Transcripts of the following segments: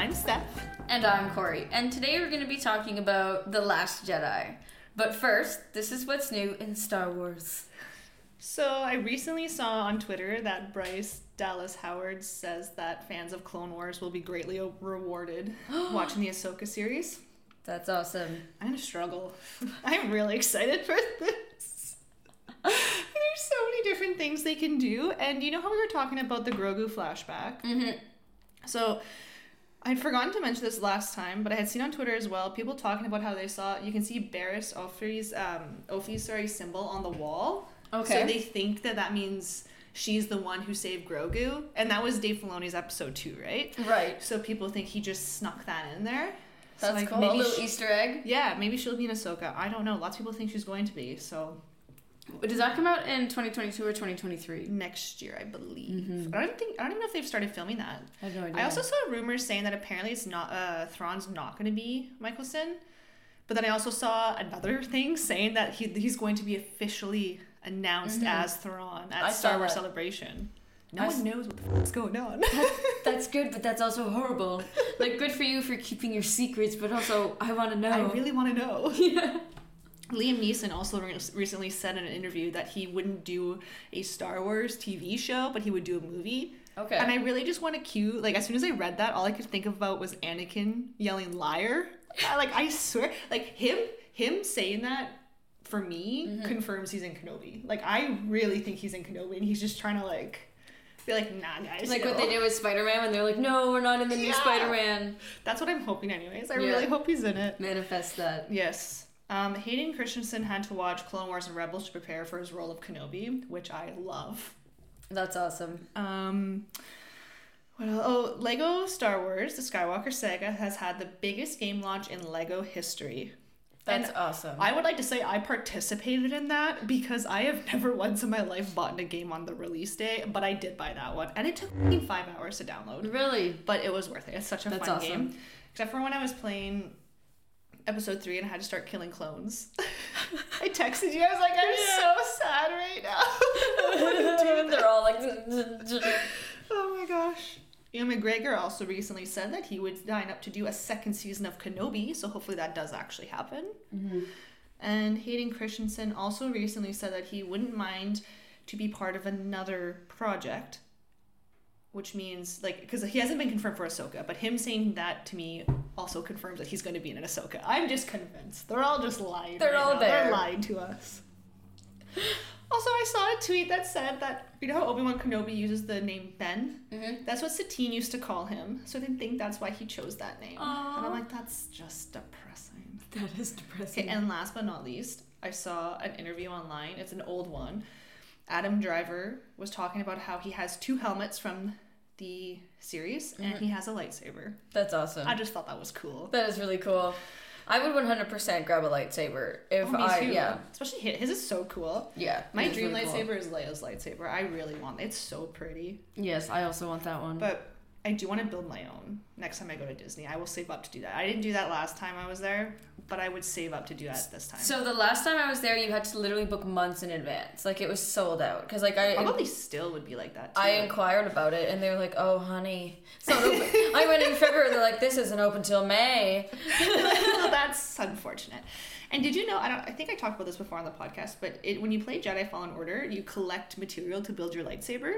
I'm Steph. And I'm Corey. And today we're going to be talking about The Last Jedi. But first, this is what's new in Star Wars. So I recently saw on Twitter that Bryce Dallas Howard says that fans of Clone Wars will be greatly rewarded watching the Ahsoka series. That's awesome. I'm gonna struggle. I'm really excited for this. There's so many different things they can do, and you know how we were talking about the Grogu flashback. Mm-hmm. So I'd forgotten to mention this last time, but I had seen on Twitter as well people talking about how they saw you can see Barriss Offree's um Ophi's sorry symbol on the wall. Okay. So they think that that means she's the one who saved Grogu, and that was Dave Filoni's episode two, right? Right. So people think he just snuck that in there. So, That's like, cool. A little she- Easter egg. yeah, maybe she'll be in Ahsoka. I don't know. Lots of people think she's going to be. So Does that come out in 2022 or 2023? next year, I believe. Mhm. I don't think. I don't even know if they've started filming that. I have no idea. I also saw rumors saying that apparently it's not. Uh, Thrawn's not going to be Michelson. But then I also saw another thing saying that he he's going to be officially announced Mhm. as Thrawn at I Star Wars that. Celebration. No I one s- knows what the fuck's going on. That's good, but that's also horrible. like, good for you for keeping your secrets, but also, I want to know. I really want to know. yeah. Liam Neeson also re- recently said in an interview that he wouldn't do a Star Wars TV show, but he would do a movie. Okay. And I really just want to cue, like, as soon as I read that, all I could think about was Anakin yelling liar. I, like, I swear, like, him, him saying that for me Mhm. confirms he's in Kenobi. Like, I really think he's in Kenobi, and he's just trying to, like, be like, nah, guys. like no." what they did with Spider Man when they're like, no, we're not in the new Yeah. Spider Man. That's what I'm hoping, anyways. I Yeah. really hope he's in it. Manifest that. Yes. Um, Hayden Christensen had to watch Clone Wars and Rebels to prepare for his role of Kenobi, which I love. That's awesome. Um, what? Oh, Lego Star Wars: The Skywalker Saga has had the biggest game launch in Lego history. That's And awesome. I would like to say I participated in that because I have never once in my life bought a game on the release day, but I did buy that one, and it took me five hours to download, really? but it was worth it. It's such a That's fun awesome. game, except for when I was playing episode three and I had to start killing clones. I texted you. I was like, I'm Yeah. so sad right now. I don't wanna do that. They're all like, Oh my gosh. Ewan McGregor also recently said that he would sign up to do a second season of Kenobi, so hopefully that does actually happen. Mm-hmm. And Hayden Christensen also recently said that he wouldn't mind to be part of another project, which means like because he hasn't been confirmed for Ahsoka, but him saying that to me also confirms that he's going to be in an Ahsoka. I'm just convinced. They're all just lying. They're right all now. there. They're lying to us. Also, I saw a tweet that said that you know how Obi Wan Kenobi uses the name Ben. Mhm. That's what Satine used to call him, so they think that's why he chose that name. Aw. And I'm like, that's just depressing. That is depressing. Okay, and last but not least, I saw an interview online. It's an old one. Adam Driver was talking about how he has two helmets from the series and Mhm. he has a lightsaber. That's awesome. I just thought that was cool. that is really cool. I would 100% grab a lightsaber if Oh, I yeah Especially his. His is so cool. yeah. My dream really cool. lightsaber is Leia's lightsaber. I really want it. It's so pretty. Yes, I also want that one. But I do want to build my own next time I go to Disney. I will save up to do that. I didn't do that last time I was there, but I would save up to do that this time. so the last time I was there, you had to literally book months in advance. Like it was sold out because like I Probably still would be like that too. I inquired about it and they were like, "Oh, honey, open." I went in February. They're like, "This isn't open till May." well, that's unfortunate. And did you know? I don't. I think I talked about this before on the podcast, but it, when you play Jedi Fallen Order, you collect material to build your lightsaber.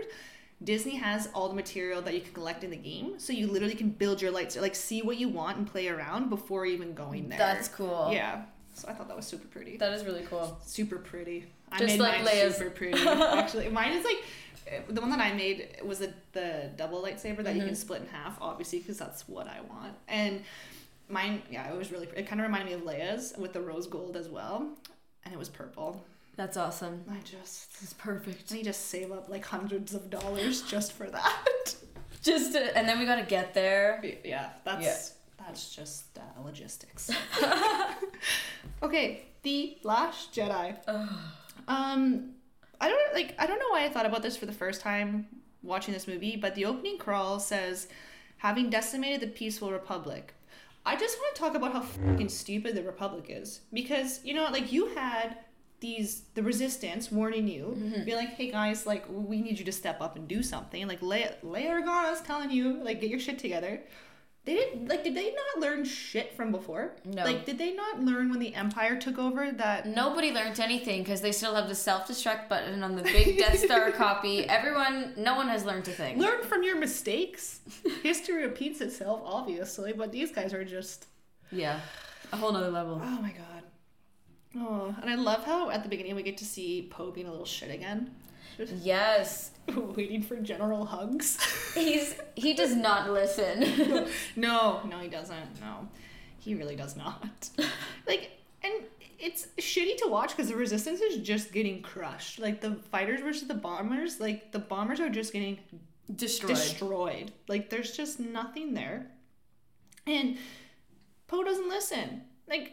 Disney has all the material that you can collect in the game, so you literally can build your lightsaber, like see what you want and play around before even going there. That's cool. yeah. So I thought that was super pretty. that is really cool. super pretty. I Just made like mine Leia's. super pretty. Actually, mine is like the one that I made was the, the double lightsaber that you can Mhm. split in half, obviously, because that's what I want. And mine, yeah, it was really. It kind of reminded me of Leia's with the rose gold as well, and it was purple. That's awesome. I just. It's perfect. I need to save up like hundreds of dollars just for that. Just to, and then we gotta get there. yeah, that's Yeah. that's just uh, logistics. okay, the Last Jedi. Um, I don't like. I don't know why I thought about this for the first time watching this movie, but the opening crawl says, "Having decimated the peaceful republic." I just want to talk about how fucking stupid the republic is because you know, like you had these the resistance warning you, mm-hmm. be like, hey guys, like we need you to step up and do something. Like Leia, Leia Organa's telling you, like get your shit together. They didn't like. Did they not learn shit from before? No. Like, did they not learn when the Empire took over that? Nobody learned anything because they still have the self destruct button on the big Death Star copy. Everyone, no one has learned a thing. Learn from your mistakes. History repeats itself, obviously, but these guys are just. Yeah, a whole nother level. Oh my god. Oh, and I love how at the beginning we get to see Poe being a little shit again, Yes, waiting for general Hux. he's he does not listen. no, no, he doesn't. No, he really does not. like, and it's shitty to watch because the resistance is just getting crushed. Like the fighters versus the bombers, like the bombers are just getting Destroyed. destroyed. Like there's just nothing there. And Poe doesn't listen. Like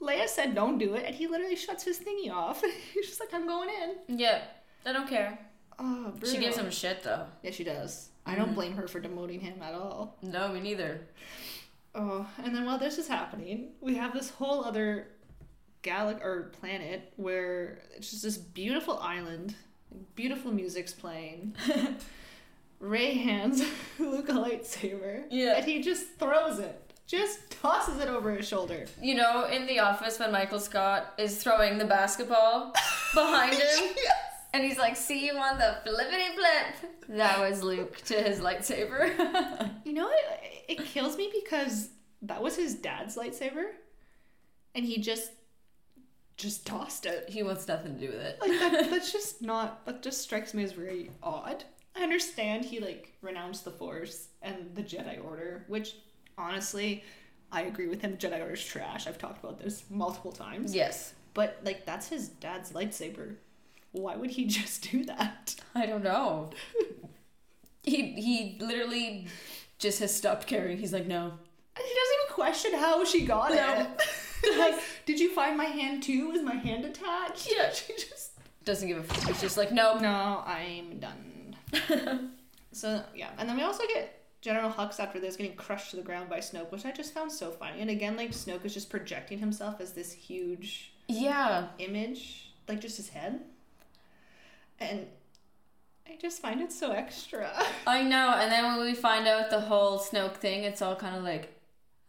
Leia said don't do it and he literally shuts his thingy off. He's just like I'm going in. yeah, I don't care. Oh, She gives him shit though. Yeah, she does. I don't mm-hmm. blame her for demoting him at all. No, me neither. Oh, and then while this is happening, we have this whole other galaxy or planet where it's just this beautiful island, beautiful music's playing. Rey hands Luke a lightsaber, Yeah. and he just throws it, just tosses it over his shoulder. You know, in the office when Michael Scott is throwing the basketball behind him, and he's like, "See you on the flippity flip." That was Luke to his lightsaber. You know, it, it kills me because that was his dad's lightsaber, and he just just tossed it. he wants nothing to do with it. like that, that's just not that just strikes me as very odd i understand he like renounced the force and the jedi order which honestly i agree with him jedi order is trash i've talked about this multiple times Yes. but like that's his dad's lightsaber why would he just do that I don't know. he he literally just has stopped caring. He's like, no. and he doesn't even question how she got No. it like did you find my hand too is my hand attached Yeah. she just Doesn't give a fuck. It's just like, no. no i'm done So yeah, and then we also get General Hux after this getting crushed to the ground by Snoke, which I just found so funny. And again, like Snoke is just projecting himself as this huge Yeah. image, like just his head. And I just find it so extra I know. And then when we find out the whole Snoke thing, it's all kind of like,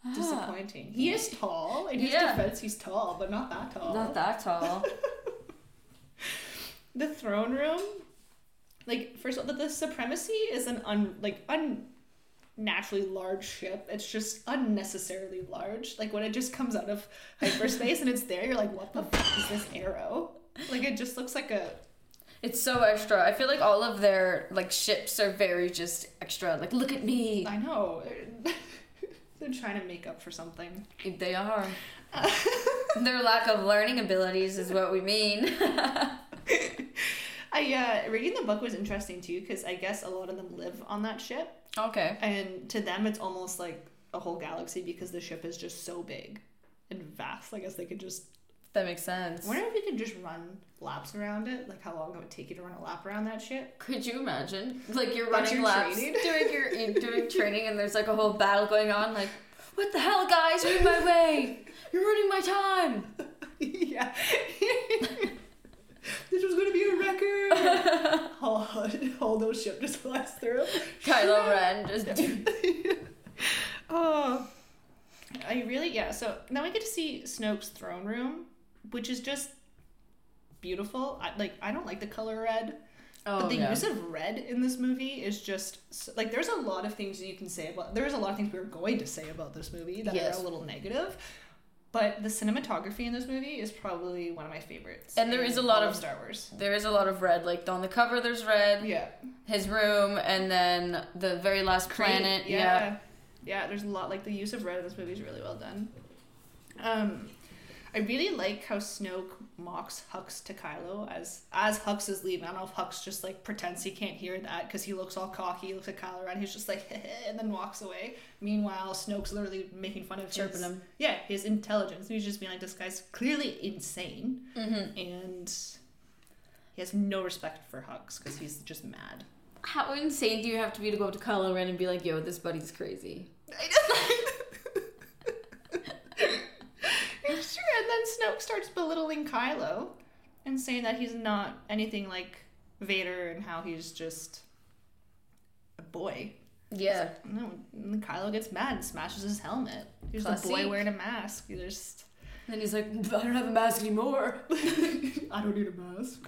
ah, disappointing. He is tall. In his Yeah. defense, he's tall, but not that tall. not that tall. the throne room, like first of all, the, the supremacy is an un like unnaturally large ship. It's just unnecessarily large. Like when it just comes out of hyperspace and it's there, you're like, what the fuck is this arrow? Like it just looks like a It's so extra. I feel like all of their like ships are very just extra. Like, look at me. I know. They're trying to make up for something. They are. Their lack of learning abilities is what we mean. I uh, reading the book was interesting too because I guess a lot of them live on that ship, okay. and to them it's almost like a whole galaxy because the ship is just so big and vast. I guess they could just That makes sense. I wonder if you could just run laps around it, like how long it would take you to run a lap around that shit. Could you imagine? Like you're running your laps, training? doing your you're doing training, and there's like a whole battle going on. Like, what the hell, guys? You're in my way. You're ruining my time. yeah. This was gonna be a record. all those ship just flies through. Kylo Ren just. Oh, I really yeah. So now we get to see Snoke's throne room, which is just beautiful. I, like I don't like the color red. Oh but the yeah. use of red in this movie is just like there's a lot of things that you can say about there's a lot of things we are going to say about this movie that Yes. are a little negative but the cinematography in this movie is probably one of my favorites And there is a lot of- Star Wars There is a lot of red. Like on the cover, there's red. yeah His room, and then the very last planet. Great, yeah. yeah there's a lot like the use of red in this movie is really well done um I really like how Snoke mocks Hux to Kylo as as Hux is leaving. I don't know if Hux just like pretends he can't hear that because he looks all cocky. He looks at Kylo Ren. He's just like and then walks away. Meanwhile, Snoke's literally making fun of Chirping his, him. Yeah, his intelligence. He's just being like, this guy's clearly insane, Mm-hmm. and he has no respect for Hux because he's just mad. How insane do you have to be to go up to Kylo Ren and be like, "Yo, this buddy's crazy"? It's true, and then Snoke starts belittling Kylo. and saying that he's not anything like Vader and how he's just a boy. Yeah. No, and Kylo gets mad and smashes his helmet. He's a boy wearing a mask. He just And then he's like, I don't have a mask anymore. I don't need a mask.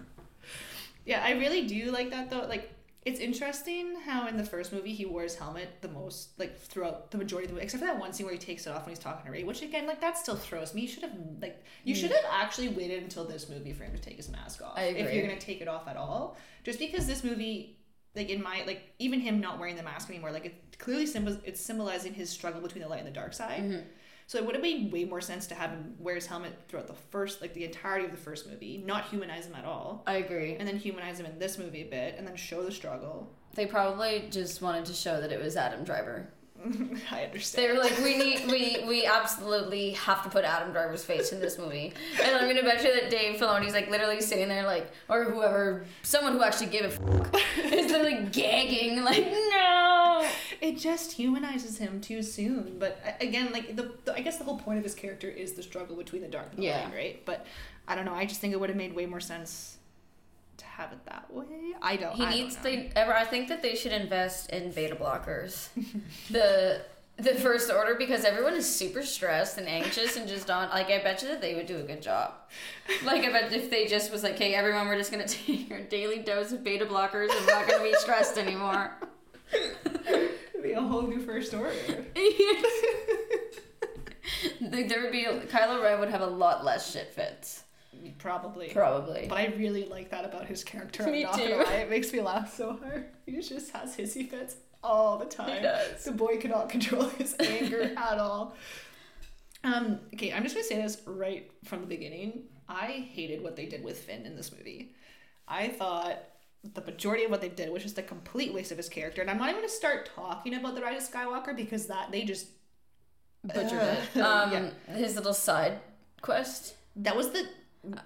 Yeah, I really do like that though. Like, it's interesting how in the first movie he wore his helmet the most, like throughout the majority of the movie, except for that one scene where he takes it off when he's talking to Rey. Which again, like that still throws me. You should have like you should have actually waited until this movie for him to take his mask off. If you're gonna take it off at all, just because this movie. Like in my like even him not wearing the mask anymore, like it clearly symbols it's symbolizing his struggle between the light and the dark side. Mm-hmm. So it would have made way more sense to have him wear his helmet throughout the first, like the entirety of the first movie, not humanize him at all, I agree. and then humanize him in this movie a bit, and then show the struggle. They probably just wanted to show that it was Adam Driver. I understand. They were like, we need, we, we absolutely have to put Adam Driver's face in this movie. And I'm gonna bet you that Dave Filoni's like literally sitting there, like, or whoever, someone who actually gave a fuck, is literally gagging, like, no. It just humanizes him too soon. But again, like the, the I guess the whole point of this character is the struggle between the dark and the Yeah. light, right? But I don't know. I just think it would have made way more sense to have it that way. I don't. He I needs. Don't know. They ever. I think that they should invest in beta blockers. the the first order because everyone is super stressed and anxious and just on. Like I bet you that they would do a good job. Like I bet if they just was like, hey everyone, we're just gonna take our daily dose of beta blockers and we're not gonna be stressed anymore. It'd be a whole new first order. there would be Kylo Ren would have a lot less shit fits Probably. probably. But I really like that about his character. Me too. it makes me laugh so hard. He just has hissy fits all the time. He does. The boy cannot control his anger at all. Um, okay, I'm just gonna say this right from the beginning. I hated what they did with Finn in this movie. I thought the majority of what they did was just a complete waste of his character, and I'm not even gonna start talking about the Rise of Skywalker because that they just Butchered Uh, it. Um, yeah. his little side quest. that was the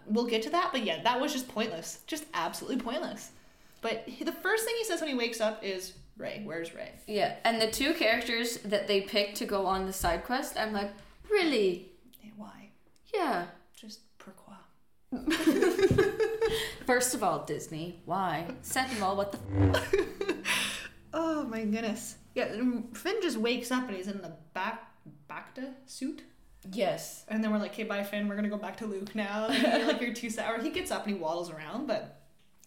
we'll get to that but yeah that was just pointless just absolutely pointless but he- the first thing he says when he wakes up is rey where's rey Yeah, and the two characters that they picked to go on the side quest, I'm like, really? Why Yeah. just First of all, Disney. Why? Second of all, what the? F- oh my goodness yeah finn just wakes up and he's in the back bacta suit yes. and then we're like okay bye finn we're gonna go back to luke now like, you're, like you're too or he gets up and he waddles around but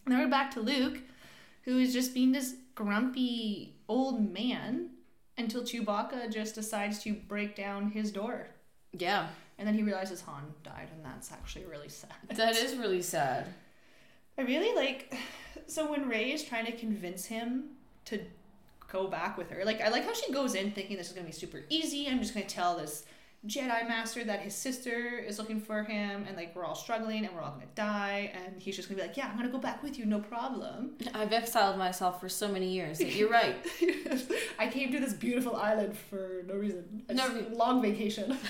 then we're back to luke who is just being this grumpy old man until chewbacca just decides to break down his door Yeah. And then he realizes Han died, and that's actually really sad. That is really sad. I really like. So when Rey is trying to convince him to go back with her, like I like how she goes in thinking this is gonna be super easy. I'm just gonna tell this Jedi Master that his sister is looking for him, and like we're all struggling, and we're all gonna die, and he's just gonna be like, "Yeah, I'm gonna go back with you, no problem." I've exiled myself for so many years. You're right. I came to this beautiful island for no reason. A No s- long vacation.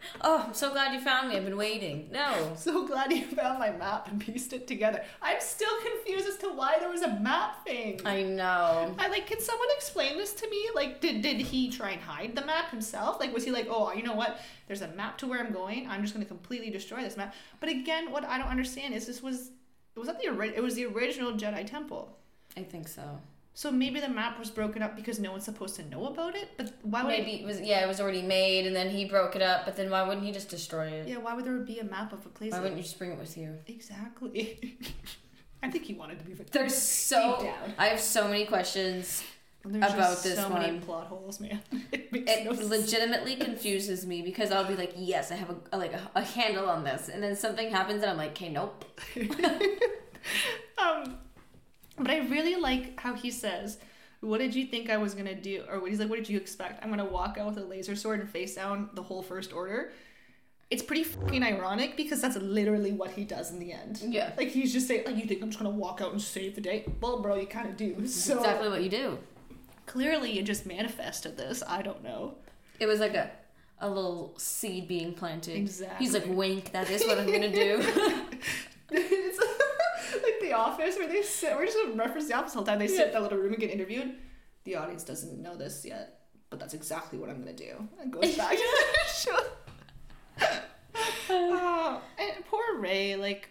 Oh, I'm so glad you found me. I've been waiting. No. So glad you found my map and pieced it together. I'm still confused as to why there was a map thing. I know. I like, can someone explain this to me? Like, did did he try and hide the map himself? Like, was he like, oh, you know what? There's a map to where I'm going. I'm just gonna completely destroy this map. But again, what I don't understand is this was it was that the it was the original Jedi Temple. I think so. So maybe the map was broken up because no one's supposed to know about it. But why would Maybe it was yeah, it was already made, and then he broke it up. But then why wouldn't he just destroy it? yeah, why would there be a map of a place? Why wouldn't you just bring it with you? Exactly. I think he wanted to be with There's so down. I have so many questions. There's about this so many plot holes, man. It It no sense. legitimately confuses me because I'll be like, yes, I have a like a, a handle on this, and then something happens, and I'm like, okay, nope. Um, but I really like how he says, "What did you think I was gonna do?" Or he's like, "What did you expect? I'm gonna walk out with a laser sword and face down the whole First Order." It's pretty fucking ironic because that's literally what he does in the end. Yeah. Like he's just saying, like, you think I'm just gonna walk out and save the day? Well, bro, you kind of do. So exactly what you do. clearly, it just manifested this. I don't know. It was like a a little seed being planted. Exactly. He's like, wink, that is what I'm gonna do. it's like The Office where they sit. We're just gonna reference The Office the whole time. They sit in that little room and get interviewed. The audience doesn't know this yet, but that's exactly what I'm gonna do. And goes back to the show. oh, and poor Rey, like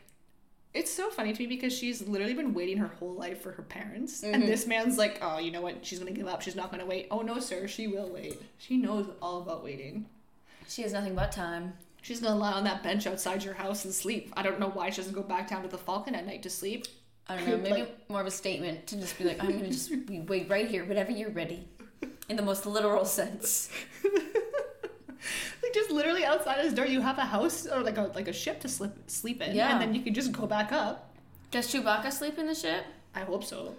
It's so funny to me because she's literally been waiting her whole life for her parents. Mhm. And this man's like, oh, you know what? She's going to give up. She's not going to wait. Oh, no, sir. She will wait. She knows all about waiting. She has nothing but time. She's to lie on that bench outside your house and sleep. I don't know why she doesn't go back down to the Falcon at night to sleep. I don't know, maybe Like- more of a statement to just be like, I'm gonna just be, wait right here whenever you're ready. In the most literal sense. Like just literally outside his door, you have a house or like a like a ship to sleep sleep in, Yeah. and then you can just go back up. Does Chewbacca sleep in the ship? I hope so.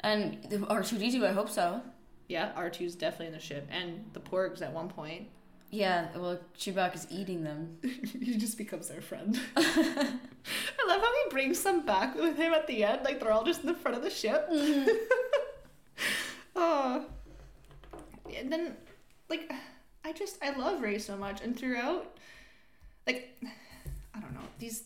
And R2D2, I hope so. Yeah, R 2s definitely in the ship, and the Porgs at one point. Yeah, well, Chewbacca's eating them. he just becomes their friend. I love how he brings them back with him at the end. Like they're all just in the front of the ship. oh. And then, like, I just I love Rey so much, and throughout, like, I don't know these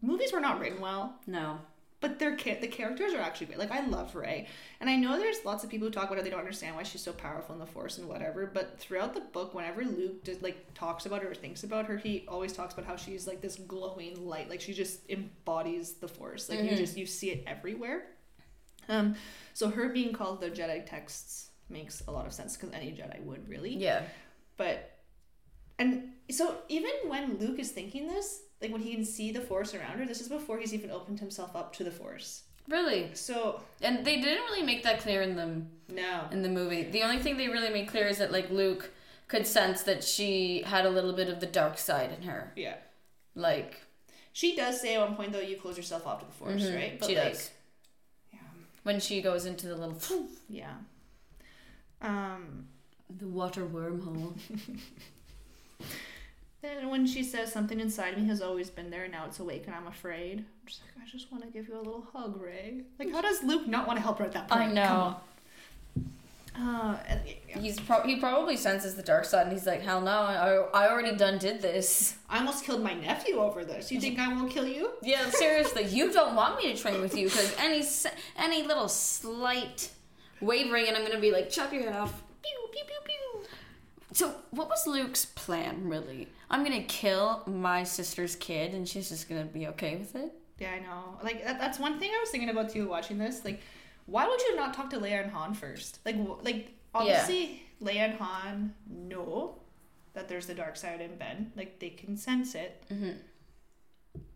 movies were not written well. No. But their the characters are actually great. Like I love Rey, and I know there's lots of people who talk about how they don't understand why she's so powerful in the Force and whatever. But throughout the book, whenever Luke just like talks about her or thinks about her, he always talks about how she's like this glowing light. Like she just embodies the Force. Like you Mhm. just you see it everywhere. Um, so her being called the Jedi texts makes a lot of sense because any Jedi would really Yeah. but and so even when Luke is thinking this, like when he can see the force around her, this is before he's even opened himself up to the force. Really. So And they didn't really make that clear in the no. in the movie. The only thing they really made clear is that like Luke could sense that she had a little bit of the dark side in her. Yeah. Like She does say at one point though you close yourself off to the force, mhm, right? she like, does. Yeah. When she goes into the little Yeah. Um the water wormhole. then when she says something inside me has always been there, now it's awake and I'm afraid. I'm just like, I just want to give you a little hug, Rey. Like how does Luke not want to help her at that point? I know. Uh, yeah. He's pro- he probably senses the dark side and he's like, hell no, I, I already done did this. I almost killed my nephew over this. You think I won't kill you? Yeah, seriously, you don't want me to train with you because any any little slight wavering and I'm gonna be like, chop your head off. Pew pew pew pew. So, what was Luke's plan, really? I'm gonna kill my sister's kid, and she's just gonna be okay with it. Yeah, I know. Like that, that's one thing I was thinking about too watching this. Like, why would you not talk to Leia and Han first? Like, like obviously Leia and Han know that there's the dark side in Ben. Like they can sense it. Mm-hmm.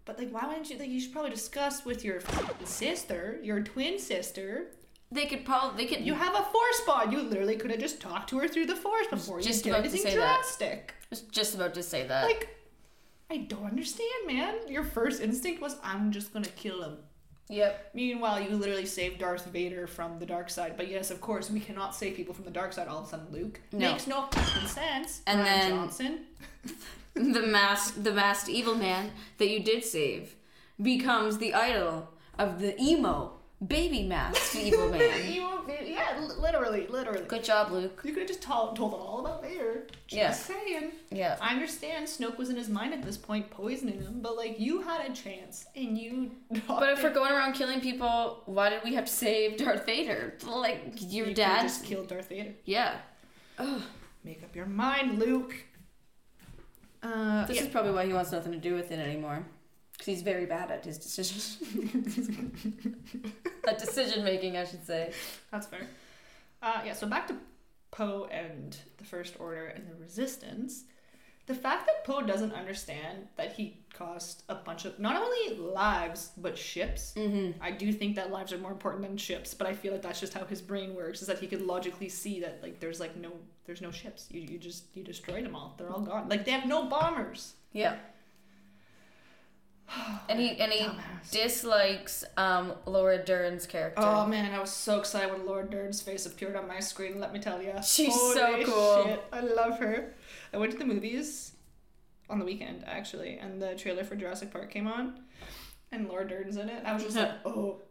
But like, why wouldn't you? Like, you should probably discuss with your sister, your twin sister. They could probably they could You have a force bond. You literally could have just talked to her through the force before just you did anything say that. drastic. I was just about to say that. Like, I don't understand, man. Your first instinct was, I'm just gonna kill him. yep. Meanwhile, you literally saved Darth Vader from the dark side. But yes, of course, we cannot save people from the dark side all of a sudden, Luke. No. Makes no fucking sense. And then- Johnson. The masked the masked evil man that you did save becomes the idol of the emo baby masked evil man. Evil yeah, literally, literally. Good job, Luke. You could have just told, told them all about Vader. Just Yeah. saying. Yeah. I understand Snoke was in his mind at this point, poisoning him, but like you had a chance and you. But if we're going around killing people, why did we have to save Darth Vader? Like your you dad. just killed Darth Vader. Yeah. Oh, make up your mind, Luke. Uh, This yeah. is probably why he wants nothing to do with it anymore. Because he's very bad at his decisions. at decision making, I should say. That's fair. Uh, yeah, so back to Poe and the First Order and the Resistance. The fact that Poe doesn't understand that he cost a bunch of not only lives but ships. Mm-hmm. I do think that lives are more important than ships, but I feel like that's just how his brain works. Is that he could logically see that like there's like no there's no ships. You you just you destroyed them all. They're all gone. Like they have no bombers. Yeah. And he and he Dumbass. dislikes um, Laura Dern's character. Oh man, I was so excited when Laura Dern's face appeared on my screen. Let me tell you, She's so cool. Shit, I love her. I went to the movies on the weekend actually, and the trailer for Jurassic Park came on, and Laura Dern's in it. I was just like, oh,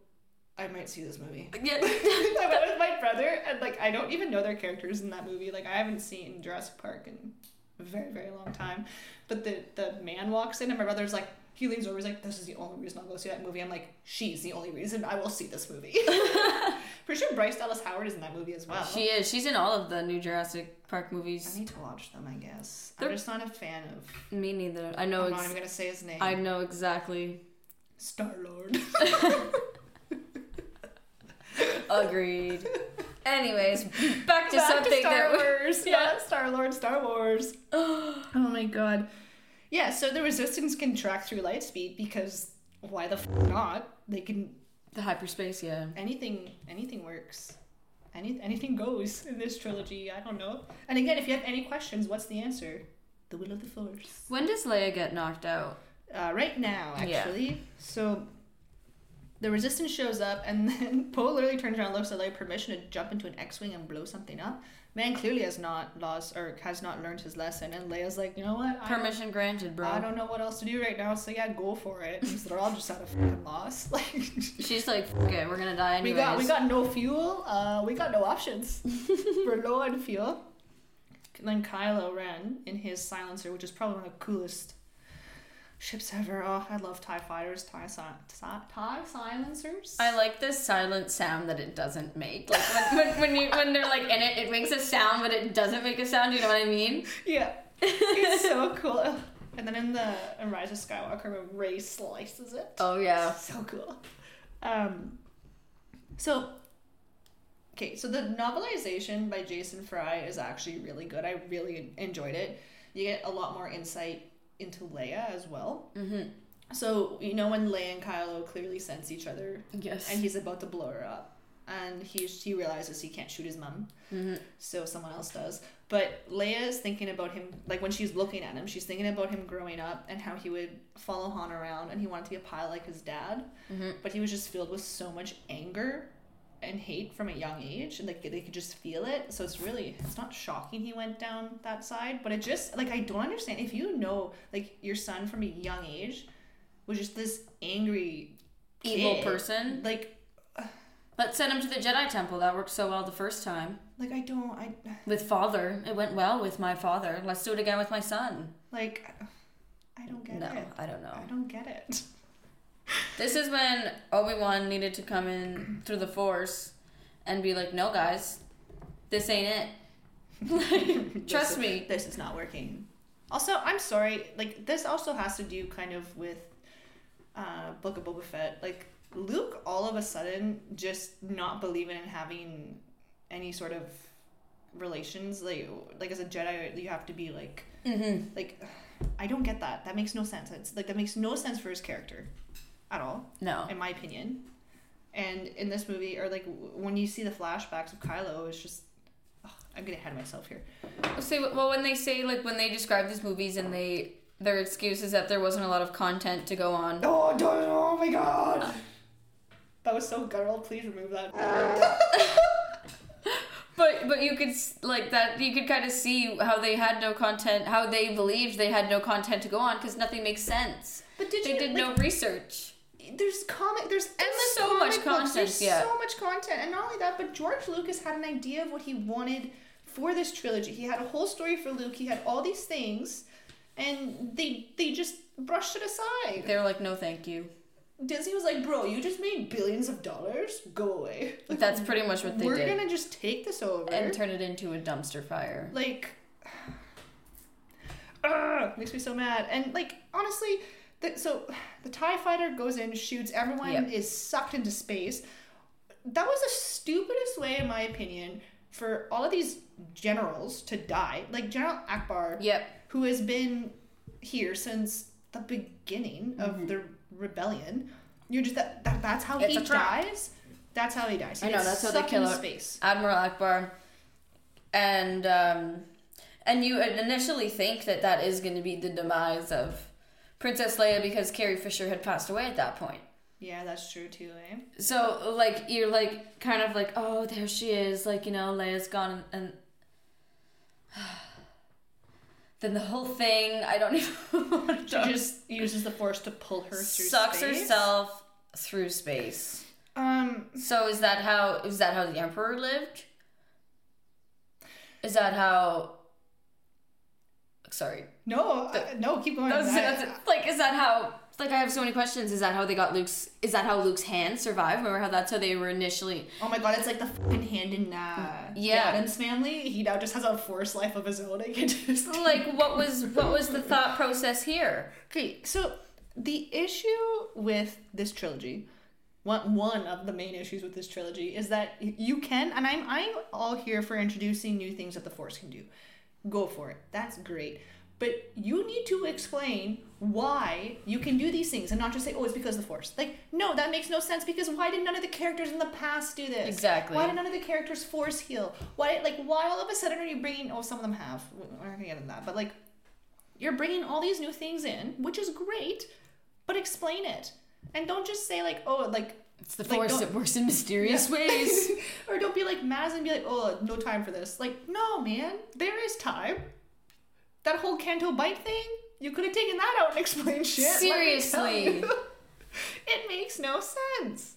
I might see this movie. yeah. I went with my brother, and like I don't even know their characters in that movie. Like I haven't seen Jurassic Park in a very very long time. But the the man walks in, and my brother's like. He leans over, he's like, This is the only reason I'll go see that movie. I'm like, She's the only reason I will see this movie. Pretty sure Bryce Dallas Howard is in that movie as well. She is. She's in all of the new Jurassic Park movies. I need to watch them, I guess. They're- I'm just not a fan of. Me neither. I know. I'm not even gonna say his name. I know exactly Star Lord. Agreed. Anyways, back to Back something to Star that Wars. Yeah, Star Lord, Star Wars. oh my god. Yeah, so the resistance can track through light speed because why the f- not? They can the hyperspace, yeah. anything anything works. Any anything goes in this trilogy. I don't know. And again, if you have any questions, what's the answer? The will of the force. When does Leia get knocked out? Uh, right now, actually. Yeah. So the resistance shows up, and then Poe literally turns around, and looks at Leia permission to jump into an X-wing and blow something up. Man clearly has not lost or has not learned his lesson, and Leia's like, you know what? Permission granted, bro. I don't know what else to do right now, so yeah, go for it. And so they're all just at a fucking loss. Like She's like, Fuck it, we're gonna die we got we got no fuel. Uh, we got no options. We're low on fuel. And then Kylo Ren in his silencer, which is probably one of the coolest ships ever. Oh, I love Tie fighters, Tie si- Tie silencers. I like the silent sound that it doesn't make. Like when, when, when you when they're like in it, it makes a sound, but it doesn't make a sound. You know what I mean? yeah, it's so cool. And then in the in Rise of Skywalker, when Rey slices it. Oh yeah. so cool. Um, so, okay, so the novelization by Jason Fry is actually really good. I really enjoyed it. You get a lot more insight into Leia as well. Mm-hmm. So you know when Leia and Kylo clearly sense each other, Yes. and he's about to blow her up, and he he realizes he can't shoot his mom, mm-hmm. so someone else does. But Leia is thinking about him, like when she's looking at him, she's thinking about him growing up and how he would follow Han around and he wanted to be a pilot like his dad. Mm-hmm. But he was just filled with so much anger and hate from a young age and like they could just feel it. So it's really, it's not shocking he went down that side, but it just, like, I don't understand. If you know, like, your son from a young age was just this angry, Evil kid, person. like, Let's send him to the Jedi Temple. That worked so well the first time. like, I don't, I, With father, it went well with my father. Let's do it again with my son. like, I don't get it. no, it. I don't know. I don't get it. This is when Obi Wan needed to come in through the Force and be like, "No, guys, this ain't it. Trust This is- me." This is not working. Also, I'm sorry. Like this also has to do kind of with uh, Book of Boba Fett. Like Luke, all of a sudden, just not believing in having any sort of relations. Like like as a Jedi, you have to be like Mm-hmm. like. I don't get that. That makes no sense. It's like that makes no sense for his character, at all, No. in my opinion. And in this movie, or like when you see the flashbacks of Kylo, it's just. ugh, I'm getting ahead of myself here. See, well, when they say like when they describe these movies and they their excuse is that there wasn't a lot of content to go on. Oh, don't, oh my god! Ah. That was so guttural. Please remove that. But but you could like that you could kind of see how they had no content, how they believed they had no content to go on because nothing makes sense. But did They you? did like, no research. There's comic. There's endless so much comic books, content, There's yeah. so much content, and not only that, but George Lucas had an idea of what he wanted for this trilogy. He had a whole story for Luke. He had all these things, and they they just brushed it aside. They were like, no, thank you. Disney was like, "Bro, you just made billions of dollars. Go away." Like, That's pretty much what they're did. we're gonna just take this over and turn it into a dumpster fire. like Ugh, makes me so mad and like honestly the, so the tie fighter goes in shoots everyone Yep. is sucked into space. That was the stupidest way in my opinion for all of these generals to die. Like general ackbar Yep. who has been here since the beginning of the rebellion you're just that, that that's how It's he dies? That's how he dies. He I know, that's how they kill space. Admiral Ackbar, and um, and you initially think that that is going to be the demise of Princess Leia because Carrie Fisher had passed away at that point. yeah that's true too eh So like you're like kind of like oh there she is like you know Leia's gone and. Then the whole thing, I don't even want She just uses the force to pull her through sucks space. herself through space. Um, So is that how is that how the emperor lived? Is that how? Sorry, no, uh, no, keep going. that's, I- that's, like is that how? Like I have so many questions. Is that how they got Luke's? Is that how Luke's hand survived? Remember how that's how they were initially? oh my god, it's like the fucking hand in uh, Yeah. the Addams family. He now just has a force life of his own. He can just Like what was what was the thought process here? okay. So the issue with this trilogy, one one of the main issues with this trilogy is that you can, and I'm I'm all here for introducing new things that the Force can do. Go for it. That's great. But you need to explain why you can do these things and not just say, oh, it's because of the Force. Like, no, that makes no sense because why did none of the characters in the past do this? Exactly. Why did none of the characters Force heal? Why, like, why all of a sudden are you bringing, oh, some of them have. We're not going to get into that. But, like, you're bringing all these new things in, which is great, but explain it. And don't just say, like, oh, like, It's the Like, force that works in mysterious Yeah. ways. or don't be like Maz and be like, oh, no time for this. Like, no, man, there is time. That whole Canto Bight thing, you could have taken that out and explained shit. let me tell Seriously. it makes no sense.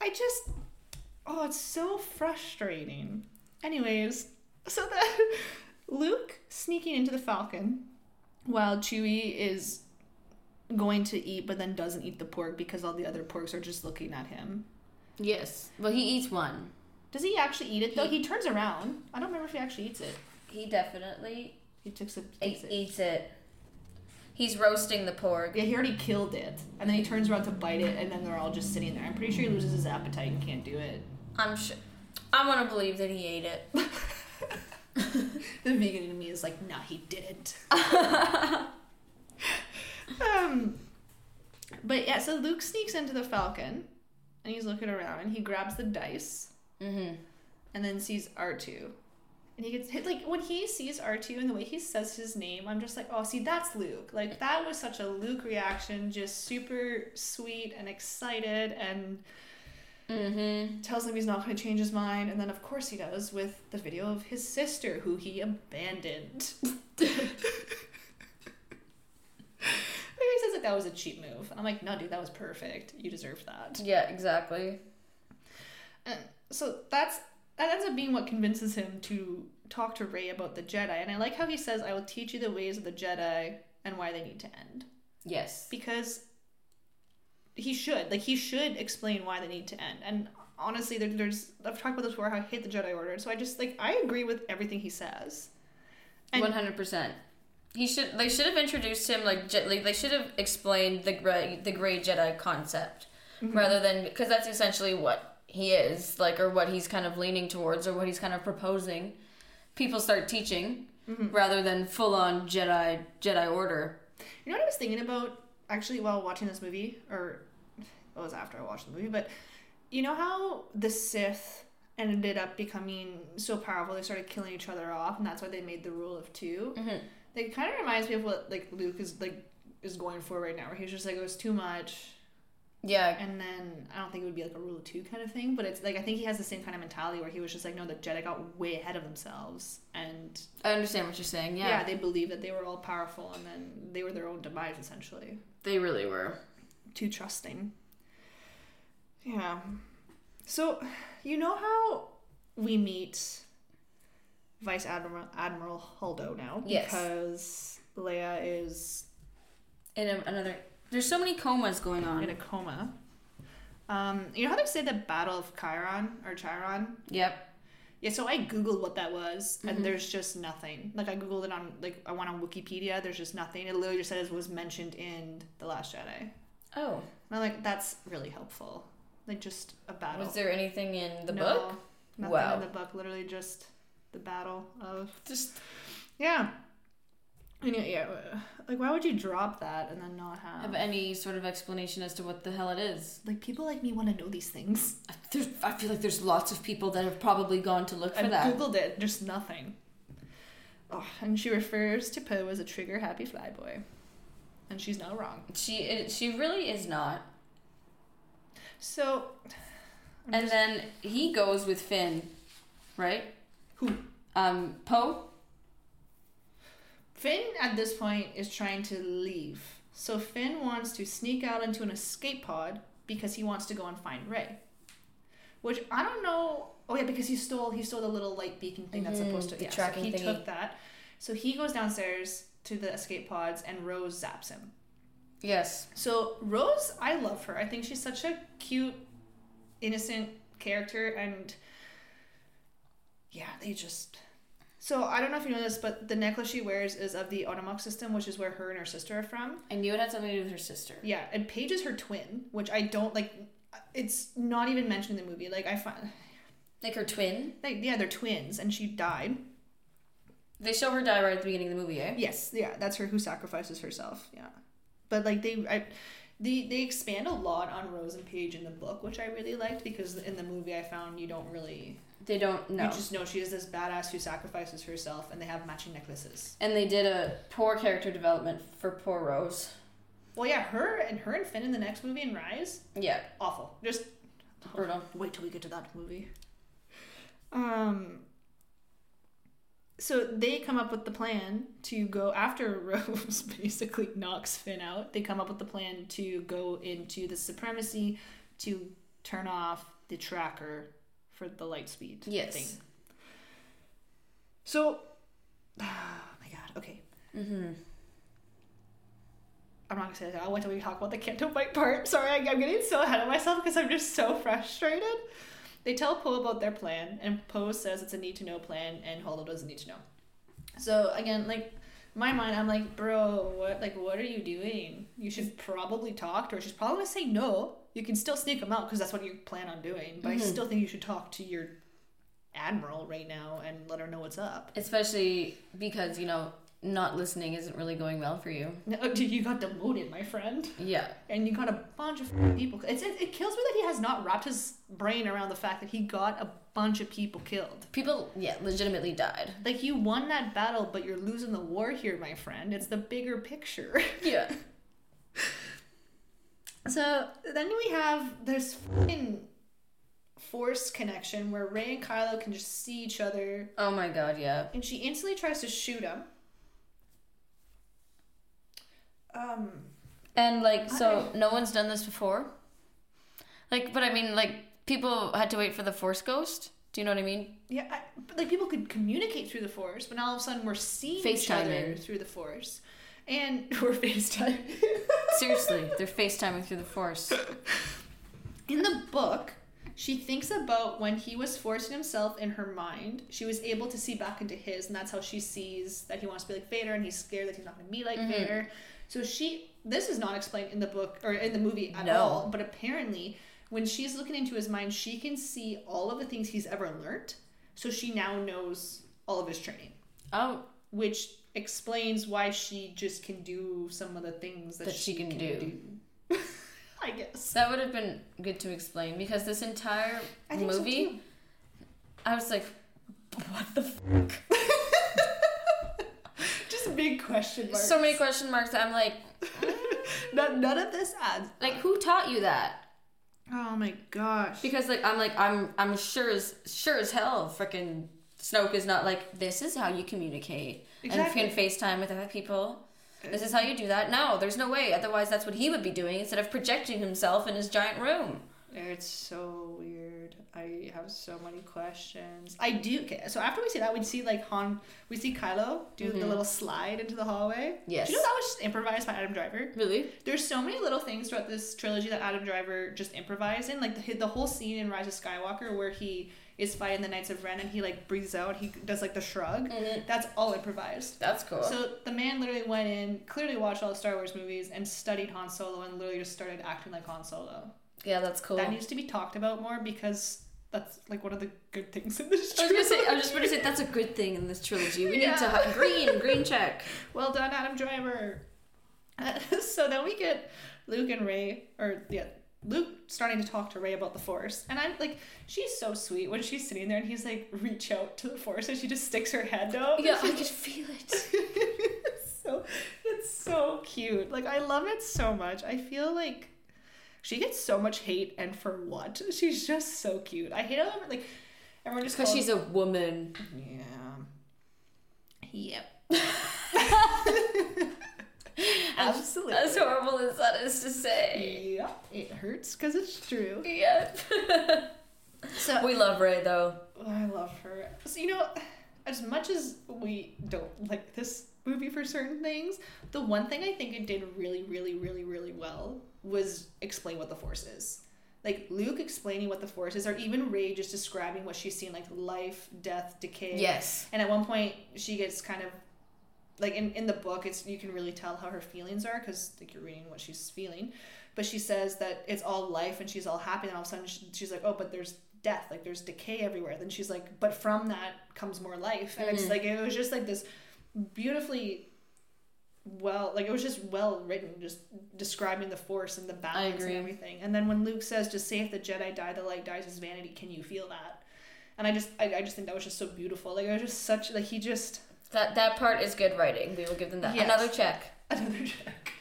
I just, oh, it's so frustrating. Anyways, so that Luke sneaking into the Falcon while Chewie is going to eat but then doesn't eat the porg because all the other porgs are just looking at him. yes. Well, he eats one. Does he actually eat it though? He- He, turns around. I don't remember if he actually eats it. He definitely He takes e- Takes it. eats it. He's roasting the porg. Yeah, he already killed it, and then he turns around to bite it, and then they're all just sitting there. I'm pretty sure he loses his appetite and can't do it. I'm sure. I want to believe that he ate it. The vegan in me is like, nah, he didn't. um, but yeah, so Luke sneaks into the Falcon, and he's looking around, and he grabs the dice, Mm-hmm. and then sees R two. And he gets hit like when he sees R2 and the way he says his name, I'm just like, oh, see, that's Luke. Like that was such a Luke reaction, just super sweet and excited, and Mm-hmm. tells him he's not going to change his mind. And then, of course, he does with the video of his sister, who he abandoned. says that was a cheap move, and I'm like, no, dude, that was perfect. You deserve that. Yeah, exactly. And so that's that ends up being what convinces him to talk to Rey about the Jedi. And I like how he says, "I will teach you the ways of the Jedi and why they need to end." Yes. Because he should, like, he should explain why they need to end. And honestly, there, there's I've talked about this before. How I hate the Jedi Order, so I just like I agree with everything he says. One hundred percent. He should. They should have introduced him like, Je- like they should have explained the gray, the gray Jedi concept rather than because that's essentially what he is like, or what he's kind of leaning towards, or what he's kind of proposing. People start teaching rather than full on Jedi Jedi Order. You know what I was thinking about actually while watching this movie, or it was after I watched the movie, but you know how the Sith ended up becoming so powerful they started killing each other off, and that's why they made the rule of 2 Mhm. It kind of reminds me of what like Luke is like is going for right now, where he's just like oh, it was too much, Yeah, and then I don't think it would be like a rule of two kind of thing, but it's like I think he has the same kind of mentality where he was just like, no, the Jedi got way ahead of themselves, and I understand what you're saying. yeah, Yeah, they believed that they were all powerful, and then they were their own demise essentially they really were. too trusting. Yeah. So, you know how we meet Vice Admiral Admiral Holdo now Yes. because Leia is In a, another, there's so many comas going on. in a coma. Um, you know how they say the Battle of Chyron or Chyron? Yep. Yeah, so I googled what that was, Mm-hmm. and there's just nothing. Like I googled it on like I went on Wikipedia. There's just nothing. It literally just says it was mentioned in the Last Jedi. Oh, And I'm like, that's really helpful. Like just a battle. was there anything in the No, book? Nothing Wow. in the book. Literally just the battle of Just yeah. And yeah, yeah, uh, like why would you drop that and then not have have any sort of explanation as to what the hell it is. like people like me want to know these things. There's, I feel like there's lots of people that have probably gone to look for that. I that. googled it, just nothing. Oh, and she refers to Poe as a trigger happy flyboy, and she's not wrong. She it, she really is not. So, I'm And just- then he goes with Finn, right? Who? Um, Poe. Finn at this point is trying to leave. So Finn wants to sneak out into an escape pod because he wants to go and find Rey. Which I don't know. Oh yeah, because he stole he stole the little light beacon thing that's Mhm, supposed to the yeah, tracking so he thingy. took that. So he goes downstairs to the escape pods and Rose zaps him. Yes. So Rose, I love her. I think she's such a cute, innocent character, and yeah, they just So I don't know if you know this, but the necklace she wears is of the Otomok system, which is where her and her sister are from. I knew it had something to do with her sister. Yeah, and Paige is her twin, which I don't like. It's not even mentioned in the movie. Like I find, Like her twin. like yeah, they're twins, and she died. They show her die right at the beginning of the movie, eh? Yes, yeah, that's her who sacrifices herself. Yeah, but like they, I, they they expand a lot on Rose and Paige in the book, which I really liked because in the movie I found you don't really They don't know. you just know she is this badass who sacrifices herself, and they have matching necklaces. And they did a poor character development for poor Rose. Well, yeah, her and her and Finn in the next movie in Rise, Yeah, awful. Just brutal. wait till we get to that movie. Um. So they come up with the plan to go after Rose basically knocks Finn out. They come up with the plan to go into the supremacy to turn off the tracker for the light speed Yes. thing. So, oh my god. Okay, Mm-hmm. I'm not gonna say that. Wait till we talk about the Canto Bight part. Sorry, I, I'm getting so ahead of myself because I'm just so frustrated. They tell Poe about their plan, and Poe says it's a need to know plan, and Holdo doesn't need to know. So again, like my mind, I'm like, bro, what? Like, what are you doing? You should probably talk to her. She's probably gonna say no. You can still sneak them out because that's what you plan on doing. But I Mhm. still think you should talk to your admiral right now and let her know what's up. Especially because you know not listening isn't really going well for you. No, dude, you got demoted, my friend. Yeah. and you got a bunch of people. It's, it, it kills me that he has not wrapped his brain around the fact that he got a bunch of people killed. People, yeah, legitimately died. Like you won that battle, but you're losing the war here, my friend. It's the bigger picture. Yeah. So then we have this fucking force connection where Rey and Kylo can just see each other, Oh my god, yeah. and she instantly tries to shoot him. Um, And like, so no one's done this before. Like, but I mean, like, people had to wait for the Force Ghost. Do you know what I mean? Yeah, I, but, like people could communicate through the force, but now all of a sudden we're seeing each other through the force, and we're FaceTime. Seriously, they're FaceTiming through the Force. In the book, she thinks about when he was forcing himself in her mind. She was able to see back into his, and that's how she sees that he wants to be like Vader, and he's scared that he's not going to be like Mhm. Vader. So she, this is not explained in the book or in the movie at No. all, but apparently. When she's looking into his mind, she can see all of the things he's ever learned. So she now knows all of his training. Oh, which explains why she just can do some of the things that, That she can do. do. I guess. that would have been good to explain because this entire think so, movie. I was like, what the fuck? Just big question marks. So many question marks. I'm like, none, none of this adds. like, who taught you that? Oh my gosh. Because like I'm like I'm I'm sure as sure as hell freaking Snoke is not like this is how you communicate Exactly. and can FaceTime with other people. This is how you do that. No, there's no way. Otherwise, that's what he would be doing instead of projecting himself in his giant room. It's so weird. I have so many questions. I do. Okay, so after we see that, we see like Han. We see Kylo do the Mhm. little slide into the hallway. Yes. Do you know that was just improvised by Adam Driver? Really? There's so many little things throughout this trilogy that Adam Driver just improvised in, like the the whole scene in Rise of Skywalker where he is fighting the Knights of Ren and he like breathes out, he does like the shrug. Mhm. That's all improvised. That's cool. So the man literally went in, clearly watched all the Star Wars movies, and studied Han Solo, and literally just started acting like Han Solo. yeah, that's cool. That needs to be talked about more because that's like one of the good things in this. I was gonna say. I trilogy. was just gonna say that's a good thing in this trilogy. We need to have green, green check. Well done, Adam Driver. so then we get Luke and Rey, or yeah, Luke starting to talk to Rey about the Force, and I'm like, she's so sweet when she's sitting there and he's like, reach out to the Force, and she just sticks her head out. Yeah, I could feel it. so it's so cute. Like I love it so much. I feel like she gets so much hate, and for what? She's just so cute. I hate how like everyone just Because calls- she's a woman. yeah. Yep. Absolutely. As horrible as that is to say. Yeah, it hurts because it's true. Yep. So we love Rey though. I love her. So you know, as much as we don't like this movie for certain things, the one thing I think it did really, really, really, really well was explain what the Force is. like Luke explaining what the Force is, or even Rey just describing what she's seen, like life, death, decay. Yes. And at one point, she gets kind of like in, in the book, it's you can really tell how her feelings are because like you're reading what she's feeling. But she says that it's all life and she's all happy. And all of a sudden, she, she's like, "Oh, but there's death. Like there's decay everywhere." Then she's like, "But from that comes more life." And it's Mhm. like it was just like this beautifully well like it was just well written just describing the force and the balance and everything and then when luke says just say if the jedi die the light dies is vanity can you feel that and i just I, I just think that was just so beautiful like it was just such like he just That that part is good writing. We will give them that. Yes. Another check. another check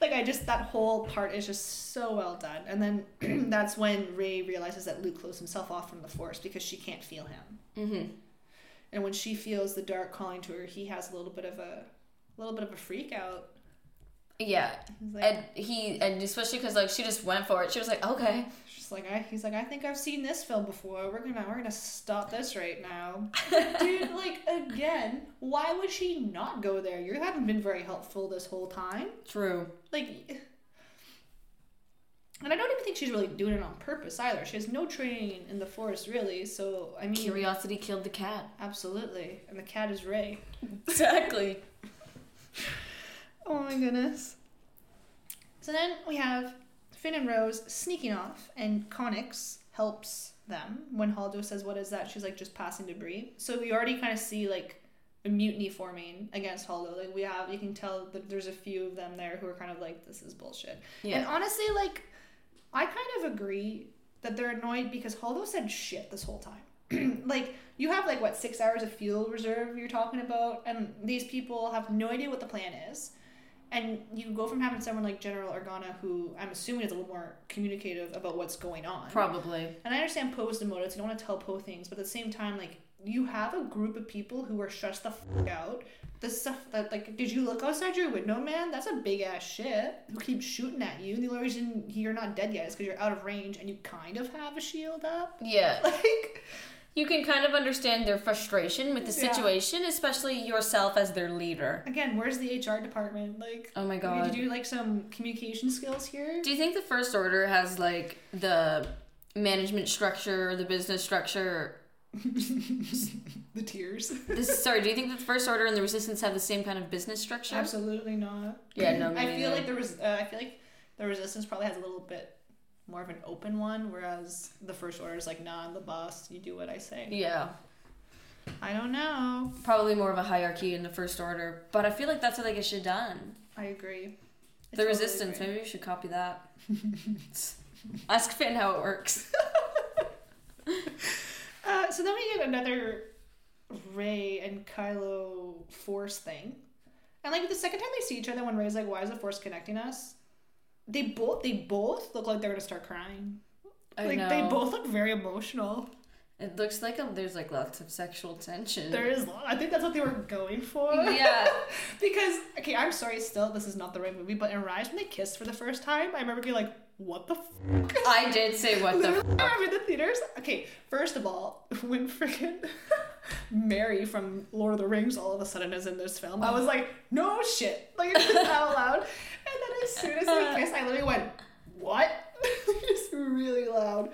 like i just that whole part is just so well done and then that's when rey realizes that luke closed himself off from the force because she can't feel him Mm-hmm. and when she feels the dark calling to her he has a little bit of a little bit of a freak out Yeah, like, and he and especially because like she just went for it. She was like, okay, She's like, I, he's like, I think I've seen this film before. We're gonna, we're gonna stop this right now, dude. Like again, why would she not go there? You haven't been very helpful this whole time. true. Like, and I don't even think she's really doing it on purpose either. She has no training in the force really. So I mean, Curiosity killed the cat. absolutely. And the cat is Rey. Exactly. Oh my goodness. So then we have Finn and Rose sneaking off, and Connix helps them when Holdo says, What is that? She's like, Just passing debris. So we already kind of see like a mutiny forming against Holdo. Like, we have, you can tell that there's a few of them there who are kind of like, This is bullshit. Yeah. And honestly, like, I kind of agree that they're annoyed because Holdo said shit this whole time. like, you have like what six hours of fuel reserve you're talking about, and these people have no idea what the plan is. And you go from having someone like General Organa, who I'm assuming is a little more communicative about what's going on. Probably. And I understand Poe's the motives, you don't want to tell Poe things, but at the same time, like, you have a group of people who are stressed the f out. The stuff that, like, did you look outside your window, man? That's a big ass shit who keeps shooting at you. And the only reason you're not dead yet is because you're out of range and you kind of have a shield up. Yeah. Like, You can kind of understand their frustration with the Yeah. situation, especially yourself as their leader. again, where's the HR department? Like, Oh my god, did god. you do like some communication skills here? Do you think the First Order has like the management structure, the business structure? the tears. This, sorry, do you think that the First Order and the Resistance have the same kind of business structure? Absolutely not. Yeah, no, I feel neither. like there was. Uh, I feel like the resistance probably has a little bit more of an open one, whereas the first order is like, nah, I'm the boss. You do what I say. Yeah, I don't know. probably more of a hierarchy in the First Order, but I feel like that's what they get shit done. I agree. I the totally Resistance, agree. maybe we should copy that. Ask Finn how it works. Uh, so then we get another Rey and Kylo Force thing, and like the second time they see each other, when Rey's like, "Why is the Force connecting us?" They both they both look like they're gonna start crying. I like know. they both look very emotional. It looks like um, there's like lots of sexual tension. There is, I think that's what they were going for. yeah. because okay, I'm sorry. Still, this is not the right movie. But in Rise, when they kissed for the first time, I remember being like, "What the?" F-? I did say what the. Literally, I remember in the theaters. Okay, first of all, when freaking Merry from Lord of the Rings all of a sudden is in this film, I was like, "No shit!" Like it was out loud. And then as soon as they kissed, I literally went, "What?" Just really loud.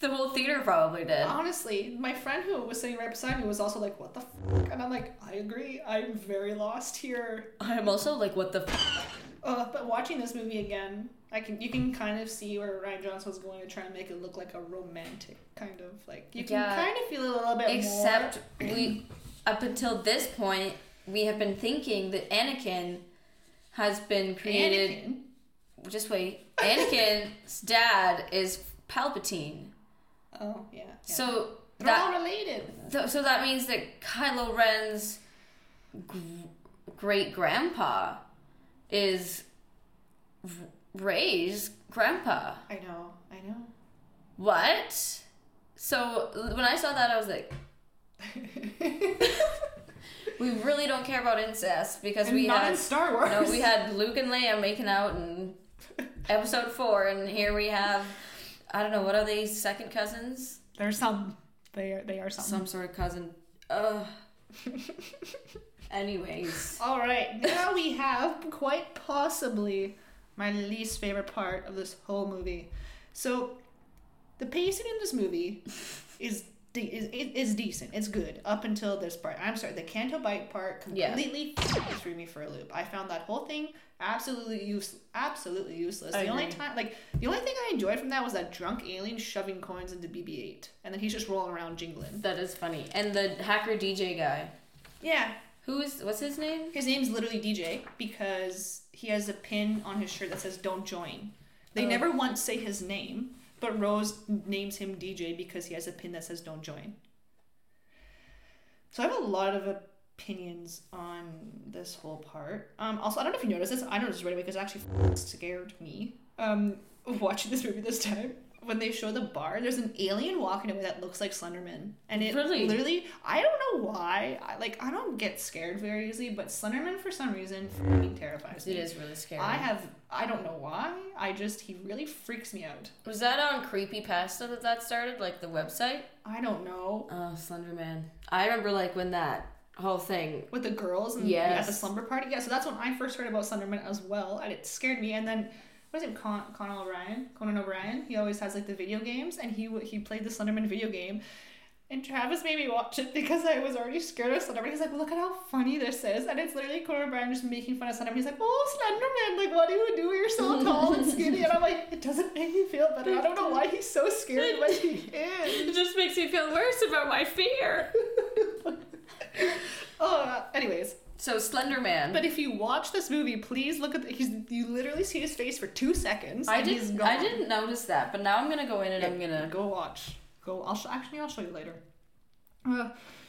The whole theater probably did. Honestly, my friend who was sitting right beside me was also like, "What the?" F-? And I'm like, "I agree. I'm very lost here." I'm also like, what the. Uh, but watching this movie again, I can you can kind of see where Rian Johnson was going to try and make it look like a romantic kind of like you can Yeah. kind of feel it a little bit Except we, up until this point, we have been thinking that Anakin has been created. Anakin. Just wait. Anakin's dad is Palpatine. Oh yeah. yeah. So they're that all related. th- so that means that Kylo Ren's gr- great grandpa is Rey's grandpa. I know. I know. What? So when I saw that, I was like, we really don't care about incest because And we not had in Star Wars. no, we had Luke and Leia making out in episode four, and here we have I don't know what are they second cousins? They're some. They are. They are some. Some sort of cousin. Ugh. Anyways, All right. Now we have quite possibly my least favorite part of this whole movie. So the pacing in this movie is de- is is decent. It's good up until this part. I'm sorry, the Canto Bight part Yeah. completely threw me for a loop. I found that whole thing absolutely use absolutely useless. I the only time like the only thing I enjoyed from that was that drunk alien shoving coins into BB-8, and then he's just rolling around jingling. That is funny. And the hacker DJ guy. Yeah, Who's what's his name? his name's literally DJ because he has a pin on his shirt that says "Don't join." They Oh. never once say his name, but Rose names him DJ because he has a pin that says "Don't join." So I have a lot of opinions on this whole part. Um, also, I don't know if you noticed this. I noticed this right away because it actually f- scared me. Um, watching this movie this time. When they show the bar, there's an alien walking away that looks like Slenderman, and it Really? literally. I don't know why. I, like I don't get scared very easily, but Slenderman for some reason freaking terrifies me. It is really scary. I have. I don't know why. I just he really freaks me out. Was that on Creepypasta that that started, like the website? I don't know Oh, Slender Man. I remember like when that whole thing. with the girls and yeah, at the slumber party. Yeah, so that's when I first heard about Slenderman as well, and it scared me. And then what is it, Con- Conan O'Brien? Conan O'Brien. He always has like the video games, and he he played the Slenderman video game. And Travis made me watch it because I was already scared of Slenderman. He's like, look at how funny this is. And it's literally Conan O'Brien just making fun of Slenderman. He's like, oh, Slenderman, like, what do you do? You're so tall and skinny. And I'm like, it doesn't make me feel better. I don't know why he's so scared, but he is. It just makes me feel worse about my fear. Oh, anyways. So Slender Man. But if you watch this movie, please look at the, he's you literally see his face for two seconds. I and he's didn't. I didn't notice that, but now I'm gonna go in and I'm gonna. go watch. Go. I'll sh- actually I'll show you later. Uh,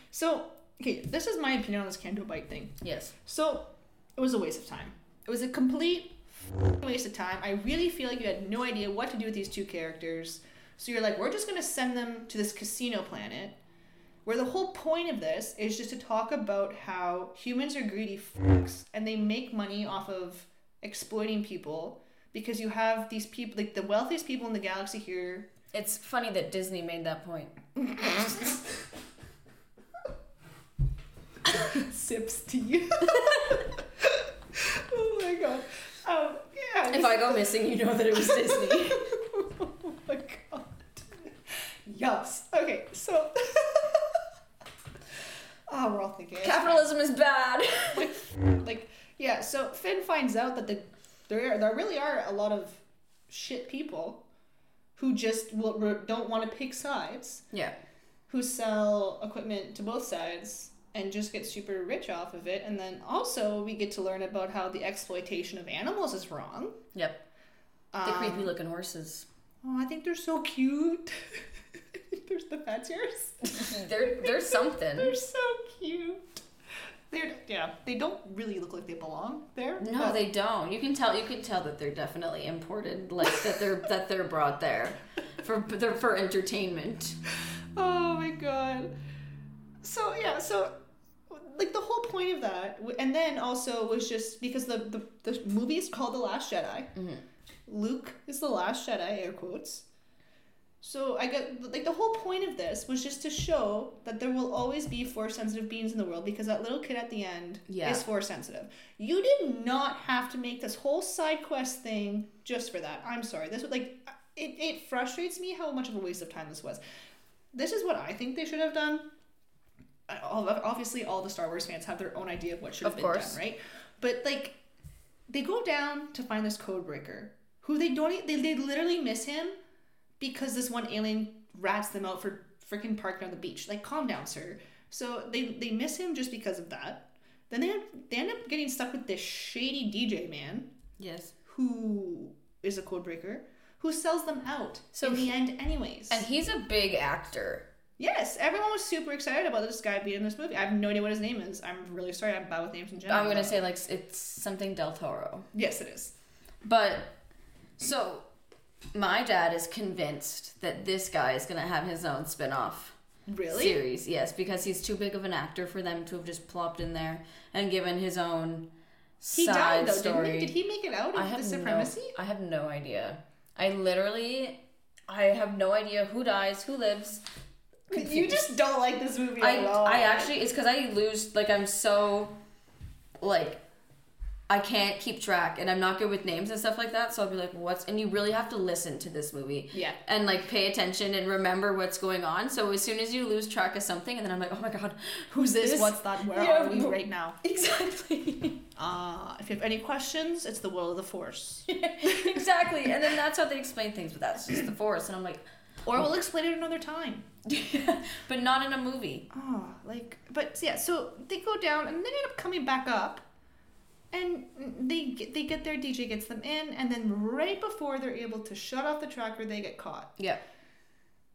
so okay, this is my opinion on this Canto Bight thing. Yes. So it was a waste of time. It was a complete waste of time. I really feel like you had no idea what to do with these two characters. So you're like, we're just gonna send them to this casino planet, where the whole point of this is just to talk about how humans are greedy fucks and they make money off of exploiting people because you have these people, like the wealthiest people in the galaxy here. It's funny that Disney made that point. Sips tea. oh my god. Um, yeah. If I go missing, you know that it was Disney. oh my god. Yes. Okay, so. Oh, we're all thinking. Capitalism is bad. Like, like, yeah. So Finn finds out that the there there really are a lot of shit people who just will, don't want to pick sides, Yeah. who sell equipment to both sides and just get super rich off of it. And then also we get to learn about how the exploitation of animals is wrong. Yep. The Um, creepy looking horses. Oh, I think they're so cute. There's the fathiers. They're they're something. They're so cute. They're yeah. They don't really look like they belong there. No, but- they don't. You can tell. You can tell that they're definitely imported. Like that they're that they're brought there for they're for entertainment. Oh my god. So yeah. So like the whole point of that, and then also was just because the the, the movie is called The Last Jedi. Mhm. Luke is the last Jedi, air quotes. So I got like the whole point of this was just to show that there will always be force sensitive beings in the world because that little kid at the end Yeah. is force sensitive. You did not have to make this whole side quest thing just for that. I'm sorry. This was like it, it frustrates me how much of a waste of time this was. This is what I think they should have done. Uh, Obviously, all the Star Wars fans have their own idea of what should have Of been course. done, right? But like, they go down to find this code breaker, who they don't, they, they literally miss him because this one alien rats them out for freaking parking on the beach. Like, calm down, sir. So they they miss him just because of that. Then they they end up getting stuck with this shady DJ man Yes. who is a code breaker who sells them out So in the he- end anyways. And he's a big actor. yes, everyone was super excited about this guy being in this movie. I have no idea what his name is. I'm really sorry. I'm bad with names in general. I'm gonna say like it's something Del Toro. yes, it is. But so my dad is convinced that this guy is gonna have his own spin-off Really? series. Yes, because he's too big of an actor for them to have just plopped in there and given his own He side died though, story. didn't he? Did he make it out of the supremacy? No, I have no idea. I literally, I have no idea who dies, who lives. You just don't like this movie I, at all. I actually, it's because I lose. Like I'm so, like, I can't keep track and I'm not good with names and stuff like that. So I'll be like, what's, and you really have to listen to this movie. Yeah. And like pay attention and remember what's going on. So as soon as you lose track of something, and then I'm like, oh my God, who's this? What's that? Where Yeah, are we right now? Exactly. Uh, if you have any questions, it's the will of the force. exactly. And then that's how they explain things, but that's just the force. And I'm like, Or we'll explain it another time. but not in a movie. Oh, like, but yeah, so they go down and they end up coming back up. And they get, they get there, DJ gets them in, and then right before they're able to shut off the tracker, they get caught. Yeah.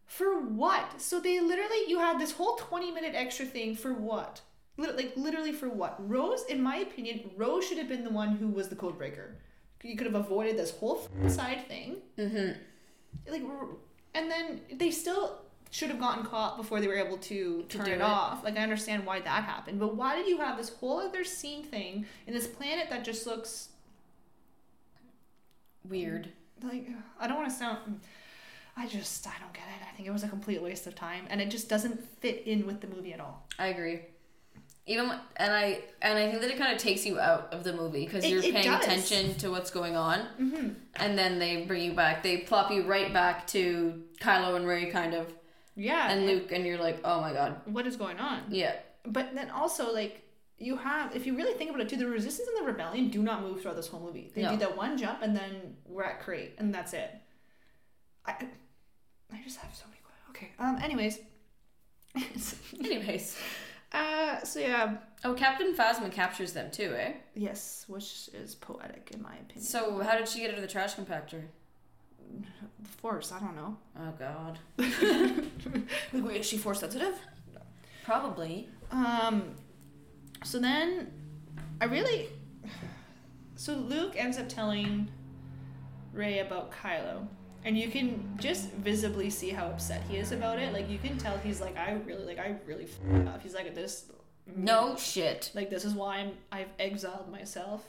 For what? So they literally, you had this whole 20 minute extra thing for what? Like, literally for what? Rose, in my opinion, Rose should have been the one who was the code breaker. You could have avoided this whole f- side thing. Mm-hmm. Like, and then they still should have gotten caught before they were able to To turn it, it. off. Like, I understand why that happened, but why did you have this whole other scene thing in this planet that just looks Weird. like I don't want to sound. I just I don't get it. I think it was a complete waste of time, and it just doesn't fit in with the movie at all. I agree. Even and I and I think that it kind of takes you out of the movie because you're it paying does. attention to what's going on, Mm-hmm. and then they bring you back. They plop you right back to Kylo and Rey, kind of, Yeah, and Luke, and you're like, oh my god, what is going on? yeah, But then also like you have, if you really think about it too, the resistance and the rebellion do not move throughout this whole movie. They No. do that one jump and then we're at Crait and that's it. I, I just have so many questions. Okay. Um. Anyways. Anyways, uh. So yeah. oh, Captain Phasma captures them too, eh? Yes, which is poetic in my opinion. So how did she get out of the trash compactor? Force. I don't know. Oh god, Like, wait, is she force sensitive? probably. Um, so then I really. So Luke ends up telling Rey about Kylo. And you can just visibly see how upset he is about it. Like, you can tell he's like, I really, like, I really f***ed up. He's like, this. No shit. Like, this is why I'm, I've exiled myself.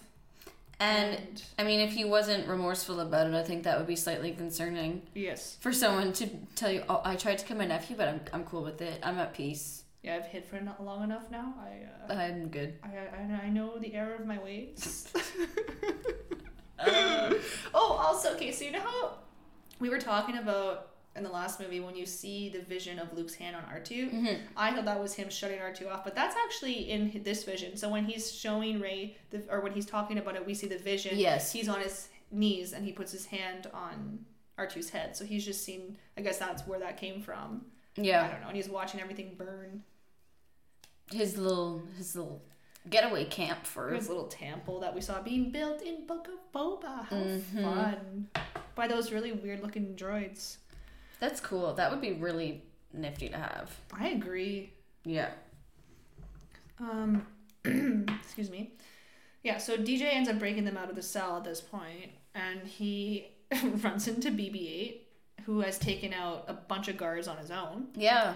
And I mean, if he wasn't remorseful about it, I think that would be slightly concerning. yes. For someone to tell you, oh, I tried to kill my nephew, but I'm, I'm cool with it. I'm at peace. Yeah, I've hid for not long enough now. I, uh, I'm good. I, I, I know the error of my ways. oh, also, okay, so you know how we were talking about in the last movie when you see the vision of Luke's hand on R2? Mhm. I thought that was him shutting R2 off, but that's actually in this vision. So when he's showing Rey, the, or when he's talking about it, we see the vision. Yes. He's on his knees and he puts his hand on R2's head. So he's just seen, I guess that's where that came from. Yeah. I don't know. And he's watching everything burn. His little his little getaway camp for His little temple that we saw being built in Book of Boba. How Mhm. fun. By those really weird looking droids. That's cool. That would be really nifty to have. I agree. Yeah. Um, excuse me. Yeah, so DJ ends up breaking them out of the cell at this point, and he runs into BB 8, who has taken out a bunch of guards on his own, Yeah.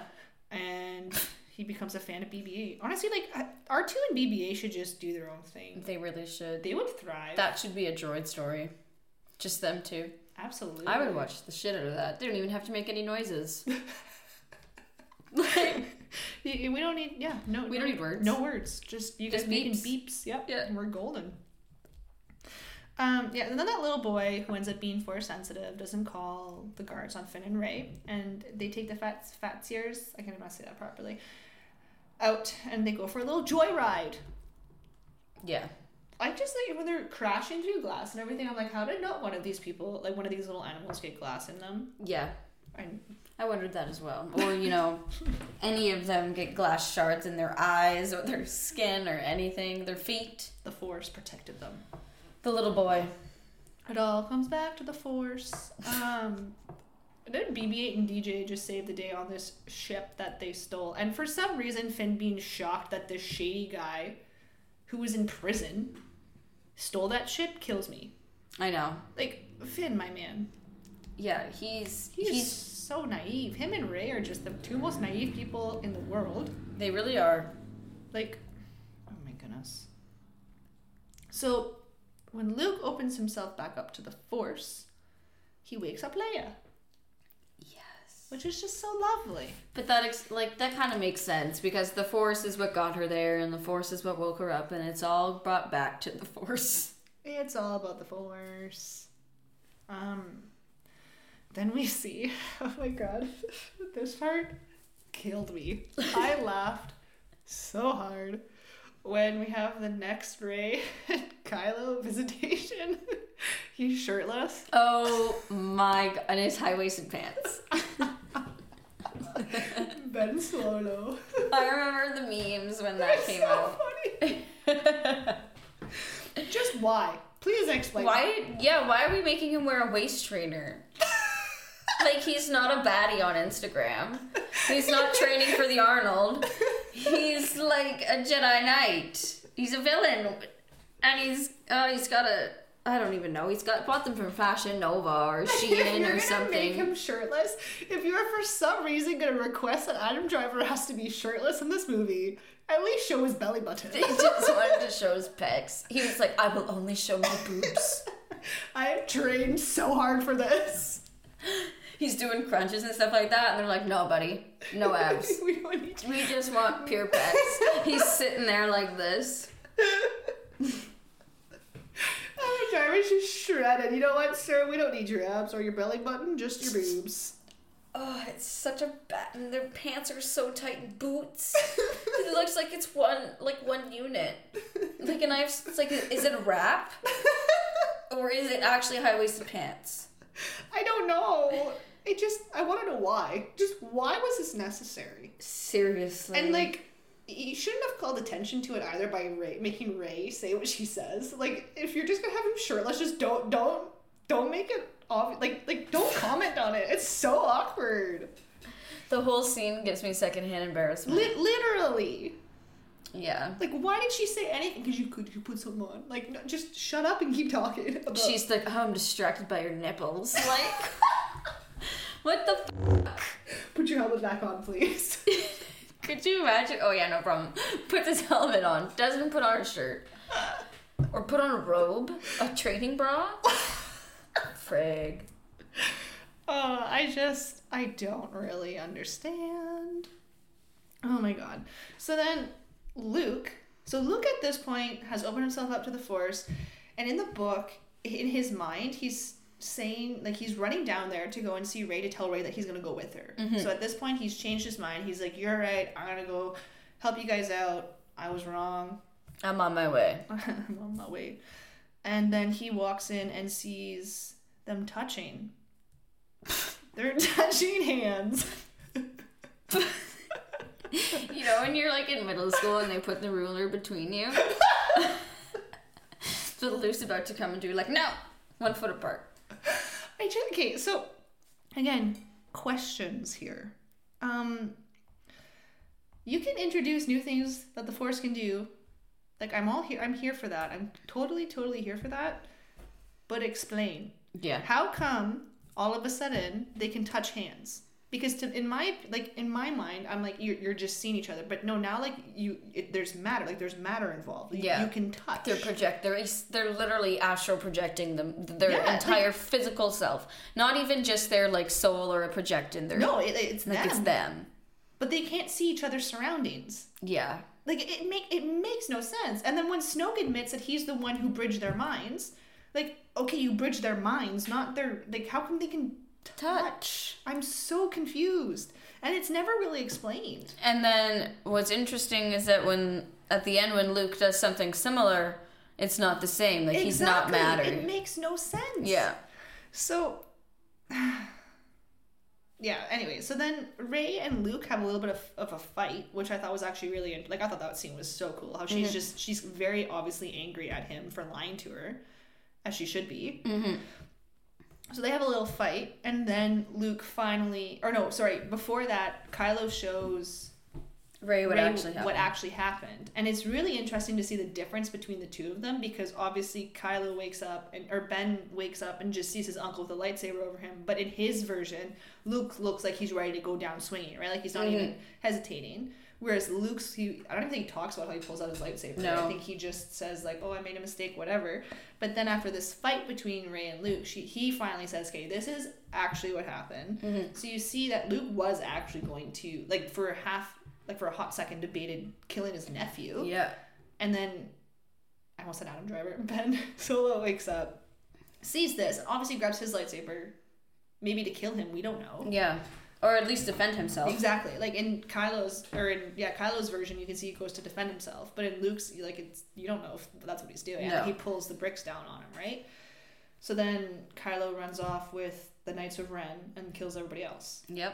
and he becomes a fan of BB 8. Honestly, like, uh, R2 and BB 8 should just do their own thing. They really should. They would thrive. That should be a droid story. Just them two. Absolutely. I would watch the shit out of that. They don't even have to make any noises. like, We don't need, yeah, no. We no- don't need words. No words. Just you Just guys making beeps. Yep. Yeah. And we're golden. Um, yeah, and then that little boy who ends up being force sensitive doesn't call the guards on Finn and Rey, and they take the fat fat sears. I can't even say that properly. Out and they go for a little joyride. yeah. I just like when they're crashing through glass and everything. I'm like, how did not one of these people, like one of these little animals, get glass in them? Yeah. I, I wondered that as well. Or, you know, any of them get glass shards in their eyes or their skin or anything, their feet. the force protected them. The little boy. It all comes back to the force. Um, did BB-8 and DJ just save the day on this ship that they stole? And for some reason, Finn being shocked that this shady guy, who was in prison, stole that ship kills me. I know. Like Finn, my man, Yeah, he's he's, he's so naive. Him and Rey are just the two most naive people in the world. they really are. Like, oh my goodness. So, when Luke opens himself back up to the Force, he wakes up Leia. Which is just so lovely. But that ex- like that kind of makes sense because the force is what got her there, and the force is what woke her up, and it's all brought back to the force. It's all about the force. Um, then we see, oh my god, this part killed me. I laughed so hard when we have the next Rey and Kylo visitation. He's shirtless. Oh my god, and his high waisted pants. Ben Solo. I remember the memes when that That's came so out. funny. Just why? Please explain. Why? Yeah, why are we making him wear a waist trainer? like he's not a baddie on Instagram. He's not training for the Arnold. He's like a Jedi Knight. He's a villain, and he's oh, he's got a I don't even know. He's got bought them from Fashion Nova or if Shein you're or gonna something. make him shirtless, if you are for some reason gonna request that Adam Driver has to be shirtless in this movie, at least show his belly button. He just wanted to show his pecs. He was like, "I will only show my boobs." I have trained so hard for this. He's doing crunches and stuff like that, and they're like, "No, buddy, no abs." we don't need to. We just want pure pecs. He's sitting there like this. Adam Driver's just shredded. You know what, sir? We don't need your abs or your belly button, just your boobs. Oh, it's such a bad. And their pants are so tight. and Boots. it looks like it's one like one unit. Like, and I've it's like, is it a wrap or is it actually high waisted pants? I don't know. It just, I want to know why. Just why was this necessary? Seriously. And like, you shouldn't have called attention to it either by Rey making Rey say what she says. Like, if you're just gonna have him shirtless, just don't, don't, don't make it obvious. Like, like, don't comment on it. It's so awkward. the whole scene gives me secondhand embarrassment. Lit literally. yeah. Like, why did she say anything? Because you could you put something on. Like, no, just shut up and keep talking. About- She's like, oh, I'm distracted by your nipples. Like, what the f- put your helmet back on, please. Could you imagine? Oh yeah, no problem. Puts his helmet on. Doesn't put on a shirt. Or put on a robe, a training bra. Frig. Uh, I just I don't really understand. Oh my god. So then Luke, so Luke at this point has opened himself up to the Force, and in the book, in his mind, he's saying like he's running down there to go and see Rey to tell Rey that he's gonna go with her. Mm-hmm. So at this point, he's changed his mind. He's like, "You're right. I'm gonna go help you guys out. I was wrong. I'm on my way. I'm on my way." And then he walks in and sees them touching. They're touching hands. You know when you're like in middle school and they put the ruler between you? so Luke's about to come and do like, no! One foot apart. I okay, so again, questions here. Um, you can introduce new things that the Force can do. Like I'm all here. I'm here for that. I'm totally, totally here for that. But explain Yeah. how come all of a sudden they can touch hands? Because to, in my like in my mind, I'm like you're, you're just seeing each other. But no, now like you, it, there's matter. Like there's matter involved. You, Yeah. you can touch. They're project. They're they're literally astral projecting them their Yeah, like- entire physical self, not even just their like soul or a projecting their. no, it, it's like them. it's them. But they can't see each other's surroundings. Yeah, Like it make it makes no sense. And then when Snoke admits that he's the one who bridged their minds, like okay, you bridge their minds, not their like how come they can touch? I'm so confused. And it's never really explained. and then what's interesting is that when at the end when Luke does something similar, it's not the same. Like he's not mad. Exactly. matter. It makes no sense. Yeah, So yeah, anyway, so then Rey and Luke have a little bit of, of a fight, which I thought was actually really like I thought that scene was so cool. How she's just she's very obviously angry at him for lying to her, as she should be. Mhm. So they have a little fight, and then Luke finally, or no, sorry, before that, Kylo shows Rey would Rey actually what actually happened, and it's really interesting to see the difference between the two of them because obviously Kylo wakes up and or Ben wakes up and just sees his uncle with a lightsaber over him, but in his version, Luke looks like he's ready to go down swinging, right? Like he's not mm-hmm. even hesitating. Whereas Luke's, he I don't even think he talks about how he pulls out his lightsaber. No. I think he just says like, "Oh, I made a mistake, whatever." But then after this fight between Rey and Luke, she he finally says, "Okay, this is actually what happened." Mhm. So you see that Luke was actually going to like for a half, like for a hot second, debated killing his nephew, Yeah. and then I almost said Adam Driver. Ben Solo wakes up, sees this, obviously grabs his lightsaber, maybe to kill him. We don't know. Yeah. Or at least defend himself. Exactly. Like in Kylo's or in yeah Kylo's version, you can see he goes to defend himself, but in Luke's, like it's you don't know if that's what he's doing. No. And he pulls the bricks down on him, right? So then Kylo runs off with the Knights of Ren and kills everybody else. Yep.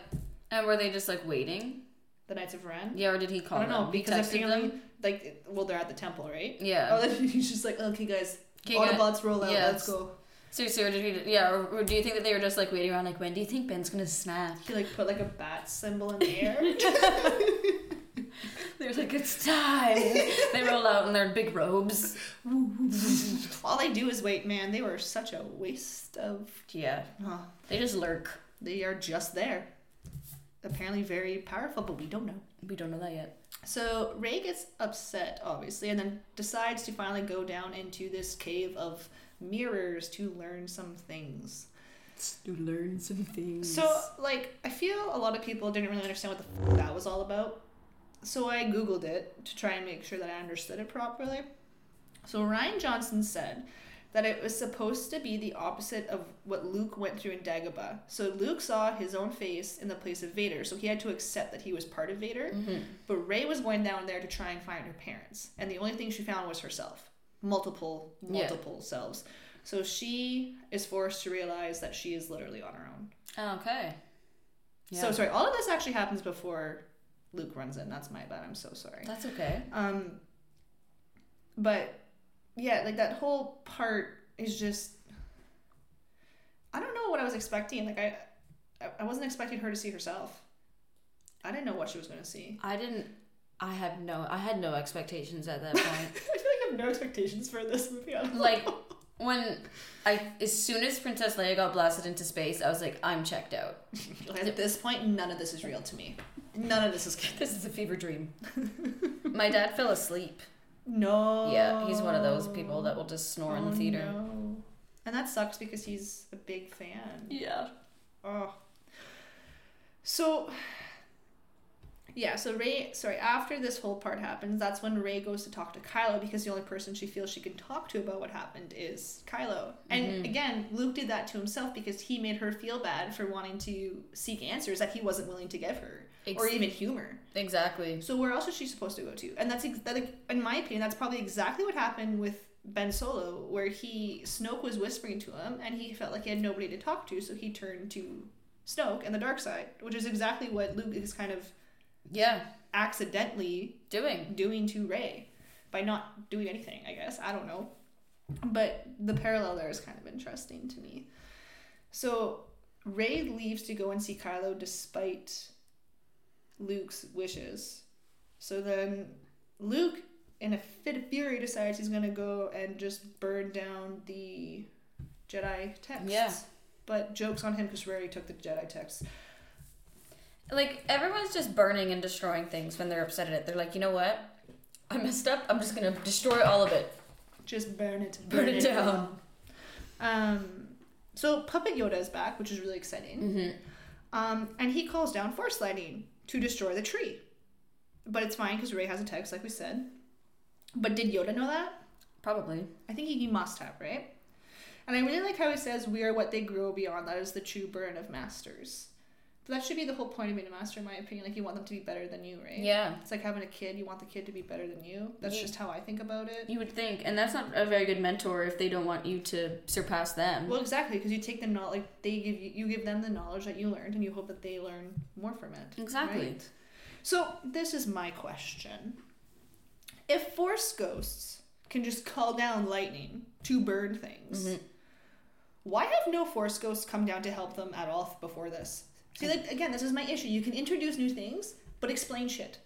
And were they just like waiting? The Knights of Ren. Yeah, or did he call I don't know them? He because apparently, them? like, well, they're at the temple, right? Yeah. Oh, then he's just like, okay, guys, Okay. Autobots roll out. Let's go. Seriously, or did he? Yeah, or, or do you think that they were just like waiting around? Like, when do you think Ben's gonna snap? He like put like a bat symbol in the air. They're like, it's time. they roll out in their big robes. All they do is wait, man. They were such a waste of. Yeah, Oh, they just lurk. they are just there. Apparently very powerful, but we don't know. We don't know that yet. So Rey gets upset, obviously, and then decides to finally go down into this cave of mirrors to learn some things. To learn some things. So, like, I feel a lot of people didn't really understand what the f- that was all about. So I googled it to try and make sure that I understood it properly. So Rian Johnson said that it was supposed to be the opposite of what Luke went through in Dagobah. So Luke saw his own face in the place of Vader, so he had to accept that he was part of Vader. Mhm. But Rey was going down there to try and find her parents, and the only thing she found was herself. Multiple, Yeah. multiple selves. So she is forced to realize that she is literally on her own. Okay. Yeah. So sorry, all of this actually happens before Luke runs in. That's my bad. I'm so sorry. That's okay. Um, but yeah, like that whole part is just. I don't know what I was expecting. Like I, I- I wasn't expecting her to see herself. I didn't know what she was going to see. I didn't. I had no. I had no expectations at that point. I feel like I have no expectations for this movie. I don't like when I, as soon as Princess Leia got blasted into space, I was like, I'm checked out. at this point, none of this is real to me. None of this is. This is a fever dream. My dad fell asleep. No. Yeah, he's one of those people that will just snore in Oh, the theater. no. And that sucks because he's a big fan. Yeah. Oh. So yeah, so Rey sorry, after this whole part happens, that's when Rey goes to talk to Kylo because the only person she feels she can talk to about what happened is Kylo. And Mhm. again, Luke did that to himself because he made her feel bad for wanting to seek answers that he wasn't willing to give her. or even humor. Exactly. So where else is she supposed to go to? And that's ex- that, in my opinion, that's probably exactly what happened with Ben Solo, where he Snoke was whispering to him, and he felt like he had nobody to talk to, so he turned to Snoke and the dark side, which is exactly what Luke is kind of Yeah. accidentally Doing. doing to Rey by not doing anything. I guess I don't know, but the parallel there is kind of interesting to me. So Rey leaves to go and see Kylo despite Luke's wishes. So then Luke, in a fit of fury, decides he's gonna go and just burn down the Jedi texts. Yeah. But jokes on him because Rey took the Jedi texts. Like everyone's just burning and destroying things when they're upset at it. They're like, you know what? I messed up. I'm just gonna destroy all of it. Just burn it. Burn it down. Um, so Puppet Yoda is back, which is really exciting. Mm-hmm. Um, and he calls down Force Lightning to destroy the tree. But it's fine because Rey has a text, like we said. But did Yoda know that? Probably. I think he must have, right? And I really like how he says, "We are what they grow beyond. That is the true burn of masters." That should be the whole point of being a master, in my opinion. Like you want them to be better than you, right? Yeah. It's like having a kid. You want the kid to be better than you. That's Yeah. just how I think about it. You would think, and that's not a very good mentor if they don't want you to surpass them. Well, exactly, because you take the knowledge, like they give you, you give them the knowledge that you learned, and you hope that they learn more from it. Exactly. right? So this is my question: If Force ghosts can just call down lightning to burn things, Mhm. why have no Force ghosts come down to help them at all before this? See, like again, this is my issue. You can introduce new things, but explain shit.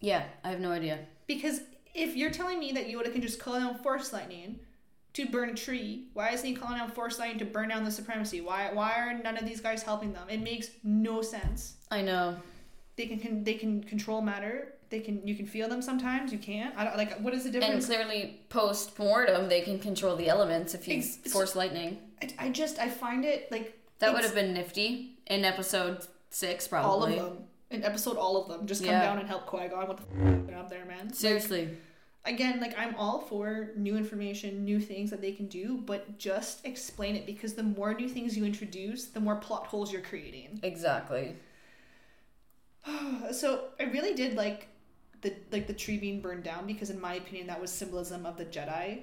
Yeah, I have no idea. Because if you're telling me that Yoda can just call down Force lightning to burn a tree, why isn't he calling down Force lightning to burn down the supremacy? Why why are none of these guys helping them? It makes no sense. I know. They can, can they can control matter. they can you can feel them sometimes. You can't. I don't like. What is the difference? And clearly, post mortem, they can control the elements if he's Ex- force lightning. I, I just I find it like That would have been nifty in episode six, probably. all of them in episode. All of them just come Yeah. down and help Qui Gon with the f- mm. up there, man. Seriously. again, like I'm all for new information, new things that they can do, but just explain it because the more new things you introduce, the more plot holes you're creating. Exactly. so I really did like the like the tree being burned down because in my opinion that was symbolism of the Jedi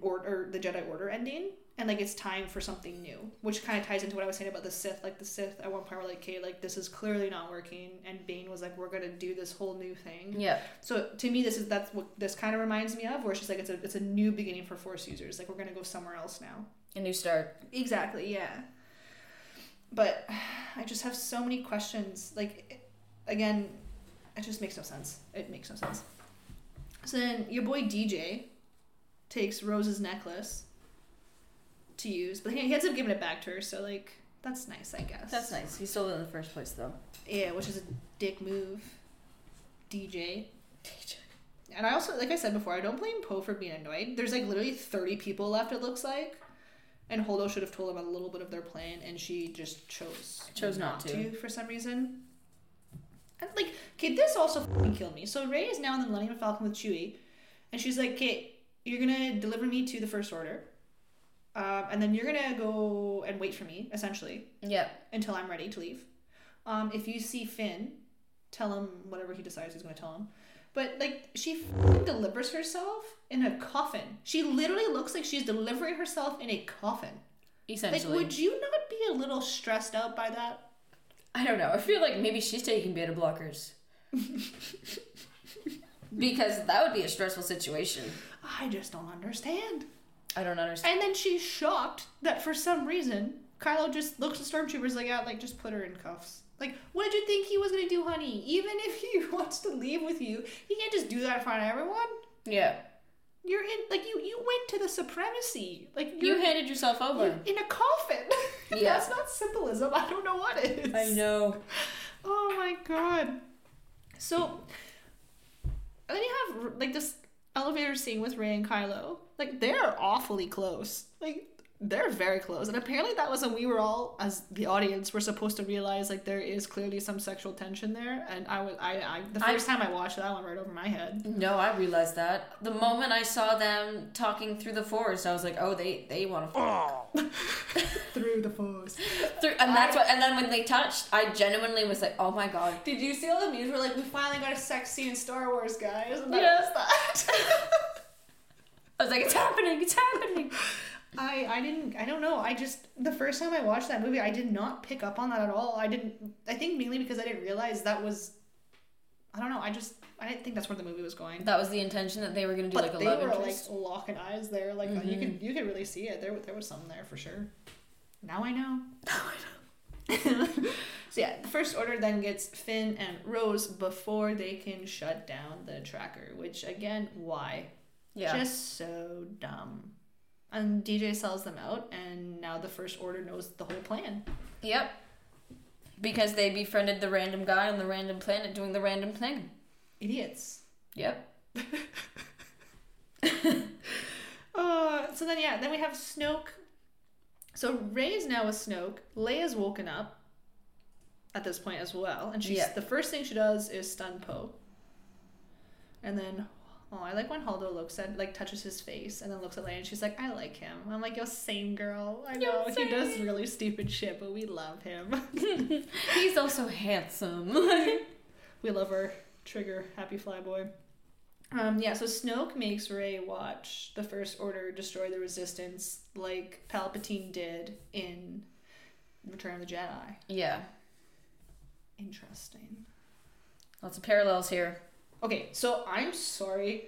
or, or the Jedi Order ending. And like it's time for something new, which kind of ties into what I was saying about the Sith. Like the Sith at one point were like, "Okay, like this is clearly not working," and Bane was like, "We're gonna do this whole new thing." Yeah. So to me, this is that's what this kind of reminds me of, where it's just like it's a it's a new beginning for Force users. Like we're gonna go somewhere else now. A new start. Exactly. Yeah. But I just have so many questions. Like, again, it just makes no sense. It makes no sense. So then your boy DJ takes Rose's necklace to use, but he ends up giving it back to her. So like that's nice, I guess. That's nice. He stole it in the first place, though. Yeah, which is a dick move. DJ. DJ. And I also, like I said before, I don't blame Poe for being annoyed. There's like literally 30 people left, it looks like. And Holdo should have told him a little bit of their plan, and she just chose Chose not to. for some reason. And like, okay, this also fucking killed me. So Rey is now in the Millennium Falcon with Chewie, and she's like, "Okay, you're gonna deliver me to the First Order, um, and then you're gonna go and wait for me, essentially, Yeah. until I'm ready to leave. Um, if you see Finn, tell him whatever he decides he's to tell him. But like she delivers herself in a coffin. She literally looks like she's delivering herself in a coffin. Essentially. Like, would you not be a little stressed out by that? I don't know. I feel like maybe she's taking beta blockers. because that would be a stressful situation. I just don't understand. I don't understand. And then she's shocked that for some reason Kylo just looks at stormtroopers like, yeah, like just put her in cuffs. Like, what did you think he was gonna do, honey? Even if he wants to leave with you, he can't just do that in front of everyone. Yeah. You're in like you you went to the supremacy. Like You handed yourself over. in a coffin. Yeah. that's not symbolism, I don't know what what is. I know. Oh my god. So and then you have like this elevator scene with Rey and Kylo. Like they're awfully close. Like they're very close. And apparently that was when we were all as the audience were supposed to realize like there is clearly some sexual tension there. And I was I, I the I- first time I watched it, that went right over my head. No, I realized that. The moment I saw them talking through the forest, I was like, oh, they they want to fuck Through the forest through, and that's what. And then when they touched, I genuinely was like, oh my god. Did you see all the memes where like we finally got a sex scene in Star Wars, guys? And that Yeah. was that. I was like, it's happening, it's happening. I I didn't I don't know. I just the first time I watched that movie, I did not pick up on that at all. I didn't. I think mainly because I didn't realize that was. I don't know. I just I didn't think that's where the movie was going. That was the intention that they were gonna do But like a they love were interest. like locking eyes there. Like you mm-hmm. could you could really see it. There there was something there for sure. Now I know. Now I know. so yeah, the first order then gets Finn and Rose before they can shut down the tracker. Which again, why? yeah. Just so dumb. And DJ sells them out, and now the First Order knows the whole plan. Yep. Because they befriended the random guy on the random planet doing the random thing. Idiots. Yep. Uh, so then, yeah, then we have Snoke. So Rey's now with Snoke. Leia's woken up at this point as well, and she's Yeah. the first thing she does is stun Poe. And then, oh, I like when Holdo looks at like touches his face and then looks at Leia, and she's like, "I like him." I'm like, "Yo, same girl. I know Yo, he does really stupid shit, but we love him. He's also handsome. we love our trigger happy flyboy." Um, yeah, so Snoke makes Rey watch the First Order destroy the Resistance like Palpatine did in Return of the Jedi. yeah. Interesting. Lots of parallels here. Okay, so I'm sorry,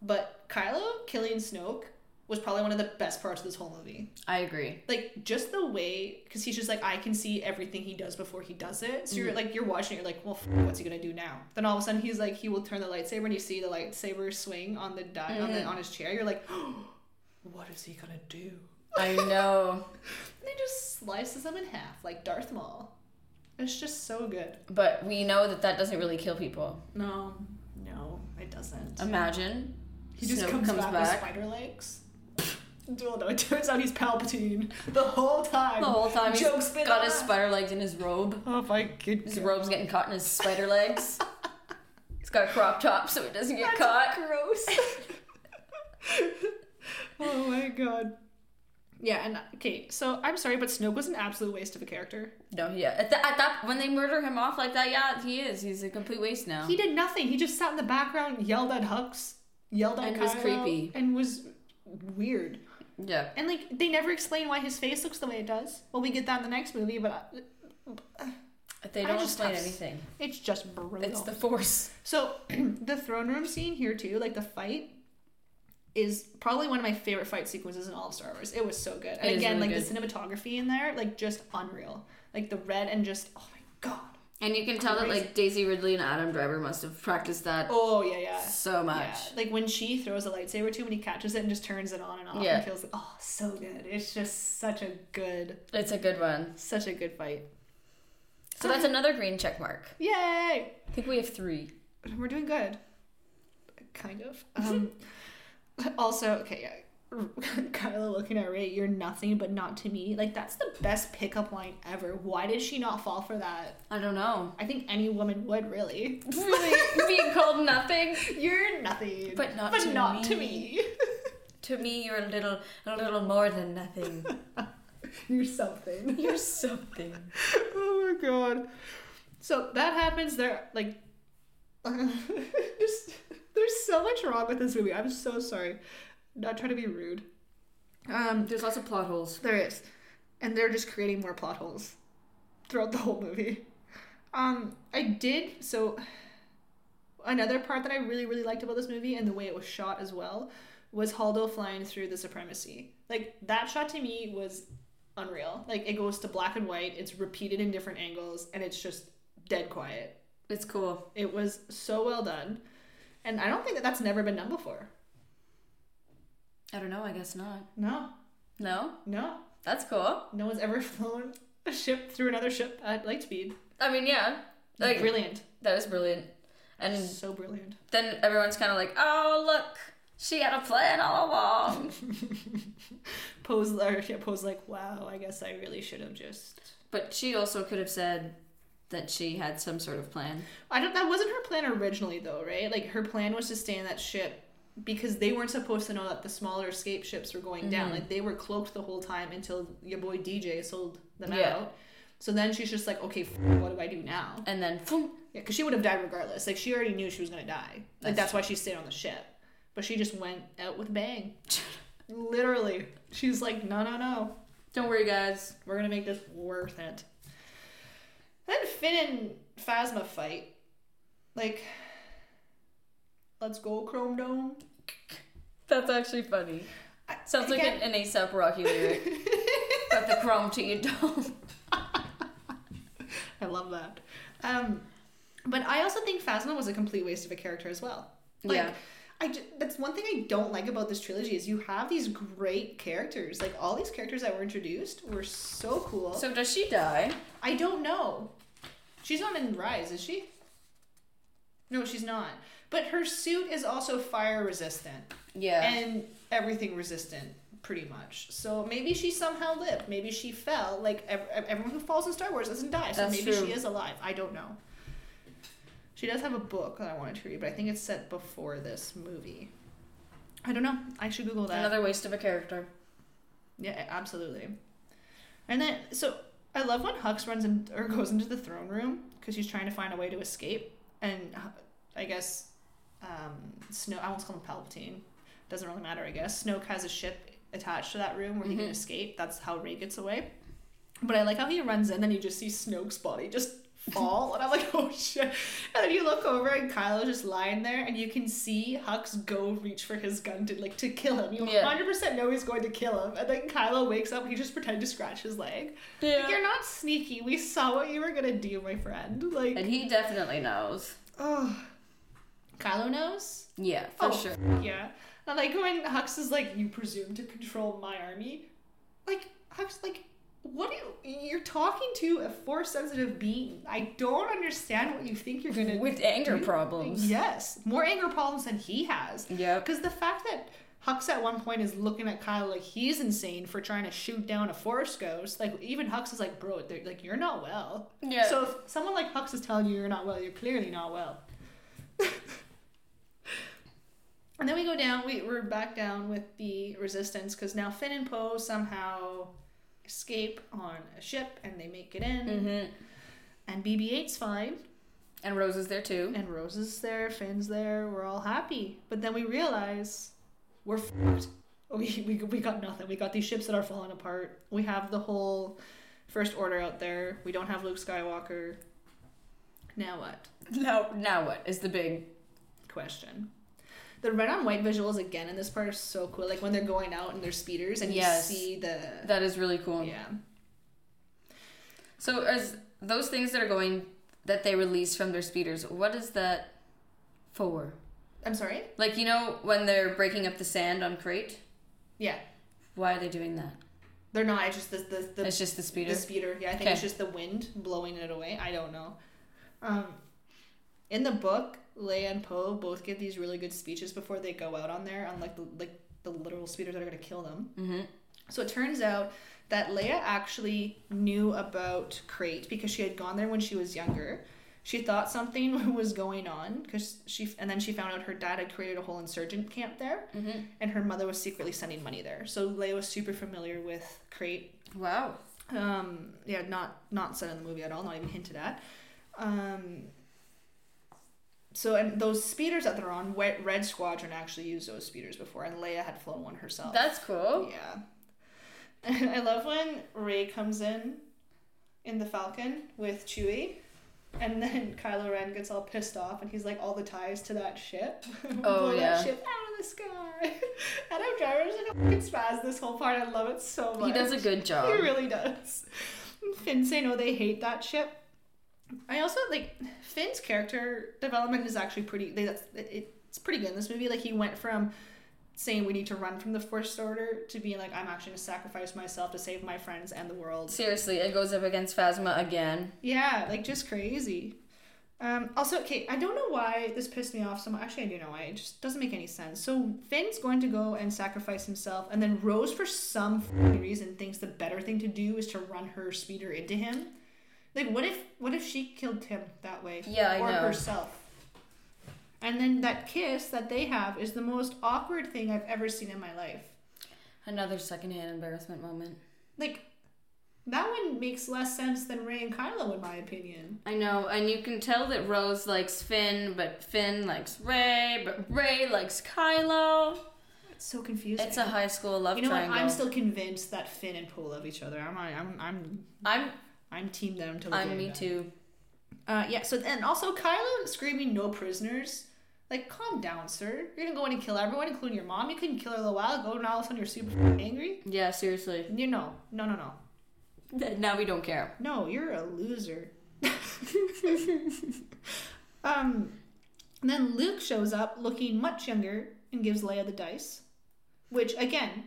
but Kylo killing Snoke was probably one of the best parts of this whole movie. I agree. Like just the way, because he's just like I can see everything he does before he does it. So you're mm-hmm. like you're watching, it, you're like, well, f- what's he gonna do now? Then all of a sudden he's like, he will turn the lightsaber, and you see the lightsaber swing on the di- on the mm-hmm. on his chair. You're like, what is he gonna do? I know. And he just slices him in half like Darth Maul. It's just so good. But we know that that doesn't really kill people. No, no, it doesn't. Imagine. he just Snoke comes, comes back, back. with spider legs. well, no, it turns out he's Palpatine the whole time. The whole time he's Joke's been got his spider legs in his robe. Oh my goodness. His robe's getting caught in his spider legs. He's got a crop top so it doesn't get That's caught. gross. oh my god. Yeah, and okay, so I'm sorry, but Snoke was an absolute waste of a character. No, yeah. At, th- at that, when they murder him off like that, yeah, he is. He's a complete waste now. He did nothing. He just sat in the background, yelled at Hux, yelled at And was creepy. and was weird. yeah. And like they never explain why his face looks the way it does. Well, we get that in the next movie, but uh, They don't explain have anything. it's just brutal. It's the force. So the throne room scene here too, like the fight, is probably one of my favorite fight sequences in all of Star Wars. It was so good, and It again, really like the cinematography in there, like just unreal. Like the red and just oh my god. And you can tell that like Daisy Ridley and Adam Driver must have practiced that Oh yeah, yeah. so much. Yeah, like when she throws a lightsaber to him and he catches it and just turns it on and off Yeah. and kills it. Oh, so good. It's just such a good, It's a good one. such a good fight. So that's another green check mark. Yay! I think we have three. We're doing good. Kind of. Um, also, okay, yeah. Kylo looking at Rey, you're nothing but not to me. Like, that's the best pickup line ever. Why did she not fall for that? I don't know. I think any woman would, really. Really? Being called nothing? You're nothing. But not but to not me. to me. To me, you're a little, a little more than nothing. you're something. You're something. oh my god. So that happens there like just there's so much wrong with this movie. I'm so sorry. Not trying to be rude. Um There's lots of plot holes. there is. And they're just creating more plot holes throughout the whole movie. Um I did so another part that I really really liked about this movie and the way it was shot as well was Holdo flying through the supremacy. Like that shot to me was unreal. Like it goes to black and white, it's repeated in different angles and it's just dead quiet. It's cool. It was so well done. And I don't think that that's never been done before. I don't know. I guess not. No. No, No. that's cool. No one's ever flown a ship through another ship at light speed. I mean, yeah, like brilliant. That is brilliant. And So brilliant. then everyone's kind of like, "Oh, look, she had a plan all along." Pose or yeah, pose like, wow, I guess I really should have just but she also could have said that she had some sort of plan. I don't that wasn't her plan originally though, right? Like her plan was to stay in that ship because they weren't supposed to know that the smaller escape ships were going down. Mm-hmm. Like they were cloaked the whole time until your boy DJ sold them Yeah. out. So then she's just like, okay, f- what do I do now? And then, phoom, Yeah, because she would have died regardless. Like she already knew she was gonna die. Like That's that's why she stayed on the ship. But she just went out with a bang. Literally, she's like, no, no, no. don't worry, guys. We're gonna make this worth it. Then Finn and Phasma fight. Like, let's go, Chrome Dome. That's actually funny. Sounds like an, an ASAP Rocky lyric. Got the chrome to your dome. I love that. Um, but I also think Phasma was a complete waste of a character as well. Like, Yeah. I ju- that's one thing I don't like about this trilogy is you have these great characters. Like all these characters that were introduced were so cool. So does she die? I don't know. She's not in Rise, is she? No, she's not. But her suit is also fire resistant Yeah. and everything resistant, pretty much. So maybe she somehow lived. Maybe she fell. Like ev- ev- everyone who falls in Star Wars doesn't die. So That's maybe true. she is alive. I don't know. She does have a book that I wanted to read, but I think it's set before this movie. I don't know. I should Google that. Another waste of a character. Yeah, absolutely. And then, so I love when Hux runs in or goes into the throne room because he's trying to find a way to escape. And I guess um, Snow, I won't call him Palpatine. Doesn't really matter, I guess. Snoke has a ship attached to that room where he can Mhm. escape. That's how Rey gets away. But I like how he runs in, and then you just see Snoke's body just fall, and I'm like, oh shit. And then you look over, and Kylo's just lying there, and you can see Hux go reach for his gun to like to kill him. You Yeah. 100% know he's going to kill him, and then Kylo wakes up, and he just pretend to scratch his leg. Like, you're not sneaky. We saw what you were gonna do, my friend. Like, And he definitely knows. oh, Kylo knows. Yeah, for Oh, sure. Yeah. And like when Hux is like, you presume to control my army. Like Hux, like what are you, you're talking to a force sensitive being. I don't understand what you think you're gonna With anger do. problems. Yes, more anger problems than he has. Yeah, Because the fact that Hux at one point is looking at Kyle like he's insane for trying to shoot down a force ghost. Like even Hux is like, bro, they're- like you're not well. Yeah. So if someone like Hux is telling you you're not well, you're clearly not well. and then we go down. We we're back down with the resistance because now Finn and Poe somehow escape on a ship and they make it in. Mm-hmm. And BB-8's fine. And Rose is there too. And Rose is there, Finn's there, we're all happy. But then we realize we're fucked. We, we, we got nothing. We got these ships that are falling apart. We have the whole First Order out there. We don't have Luke Skywalker. Now what? Now, now what is the big? Question. The red on white visuals again in this part are so cool. Like when they're going out in their speeders and Yes. you see the. That is really cool. Yeah. So, as those things that are going that they release from their speeders, what is that for? I'm sorry? Like you know when they're breaking up the sand on Crait, Yeah. why are they doing that? They're not. It's just the, the, the it's just the speeder. The speeder. Yeah, I think Okay. it's just the wind blowing it away. I don't know. Um, in the book, Leia and Poe both give these really good speeches before they go out on there, unlike the like the literal speeders that are going to kill them. mm-hmm. So it turns out that Leia actually knew about Crait because she had gone there when she was younger. She thought something was going on because she, and then she found out her dad had created a whole insurgent camp there, Mm-hmm. and her mother was secretly sending money there. So Leia was super familiar with Crait Wow. um yeah not not said in the movie at all not even hinted at um so and those speeders that they're on red squadron actually used those speeders before and leia had flown one herself That's cool. yeah and i love when rey comes in in the falcon with chewie and then Kylo Ren gets all pissed off, and he's like, "All the ties to that ship, Oh, yeah. that ship out of the sky." Adam Driver's like a fucking spaz this whole part. I love it so much. He does a good job. He really does. Finn say no, they hate that ship. I also like Finn's character development is actually pretty. They, that's it, it's pretty good in this movie. Like he went from saying we need to run from the First Order to being like I'm actually gonna sacrifice myself to save my friends and the world. Seriously, it goes up against Phasma again. Yeah, like just crazy. Um, also, okay, I don't know why this pissed me off so much. Actually, I do know why. It just doesn't make any sense. So Finn's going to go and sacrifice himself, and then Rose, for some reason, thinks the better thing to do is to run her speeder into him. Like, what if what if she killed him that way? Yeah, I or know. herself. And then that kiss that they have is the most awkward thing I've ever seen in my life. Another secondhand embarrassment moment. Like, that one makes less sense than Rey and Kylo, in my opinion. I know, and you can tell that Rose likes Finn, but Finn likes Rey, but Rey likes Kylo. It's so confusing. It's a high school love you know triangle. what? I'm still convinced that Finn and Poe love each other. I'm I'm I'm I'm, I'm team them the I'm me of too. Uh, yeah. So and also Kylo screaming no prisoners. Like, calm down, sir. You're gonna go in and kill everyone, including your mom. You couldn't kill her a little while ago, and all of a sudden you're super angry. Yeah, seriously. You know, no, no, no, Now we don't care. no. You're a loser. um, and then Luke shows up looking much younger and gives Leia the dice, which again,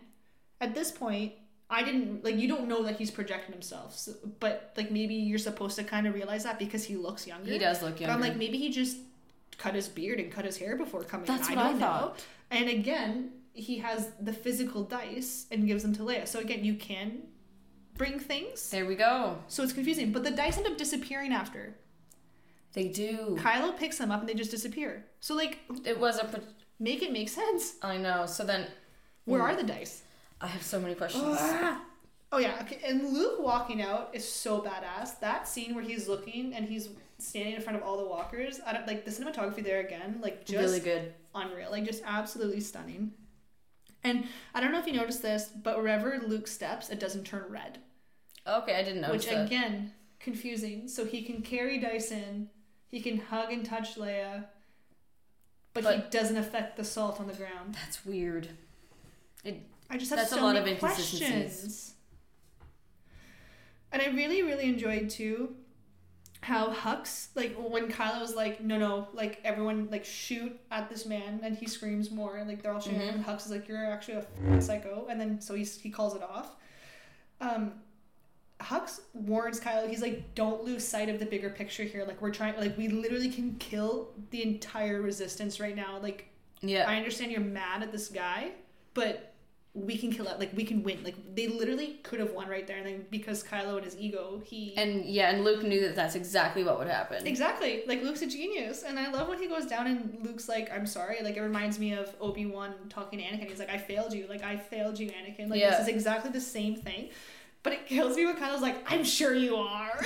at this point, I didn't like. You don't know that he's projecting himself, so, but like maybe you're supposed to kind of realize that because he looks younger. He does look But younger. I'm like, maybe he just cut his beard and cut his hair before coming. That's in. what I I don't know. thought. And again, he has the physical dice and gives them to Leia. So again, you can bring things. There we go. So it's confusing. But the dice end up disappearing after. They do. Kylo picks them up and they just disappear. So like, It was a. Pro- make it make sense. I know. So then, Where hmm. are the dice? I have so many questions. Oh, ah. oh yeah, okay. And Luke walking out is so badass. That scene where he's looking and he's standing in front of all the walkers. I don't like the cinematography there again. Like just really good. unreal, like just absolutely stunning. And I don't know if you noticed this, but wherever Luke steps, it doesn't turn red, Okay, I didn't notice which that. again confusing. So he can carry Dyson, he can hug and touch Leia, but, he doesn't affect the salt on the ground. That's weird. It I just have That's a so lot many of inconsistencies. questions. And I really, really enjoyed too how Hux, like when Kylo was like, no, no, like everyone like shoot at this man, and he screams more, and like they're all shooting, Mhm. and Hux is like, you're actually a f***ing psycho, and then so he he calls it off. Um, Hux warns Kylo. He's like, "Don't lose sight of the bigger picture here. Like we're trying. Like we literally can kill the entire resistance right now. Like Yeah. I understand you're mad at this guy, but we can kill it. Like we can win. Like they literally could have won right there, and then because Kylo and his ego, he and yeah, and Luke knew that that's exactly what would happen. exactly like Luke's a genius, and I love when he goes down and Luke's like, "I'm sorry." Like it reminds me of Obi Wan talking to Anakin. He's like, "I failed you. Like I failed you, Anakin." Like Yeah. this is exactly the same thing. But it kills me when Kylo's like, "I'm sure you are."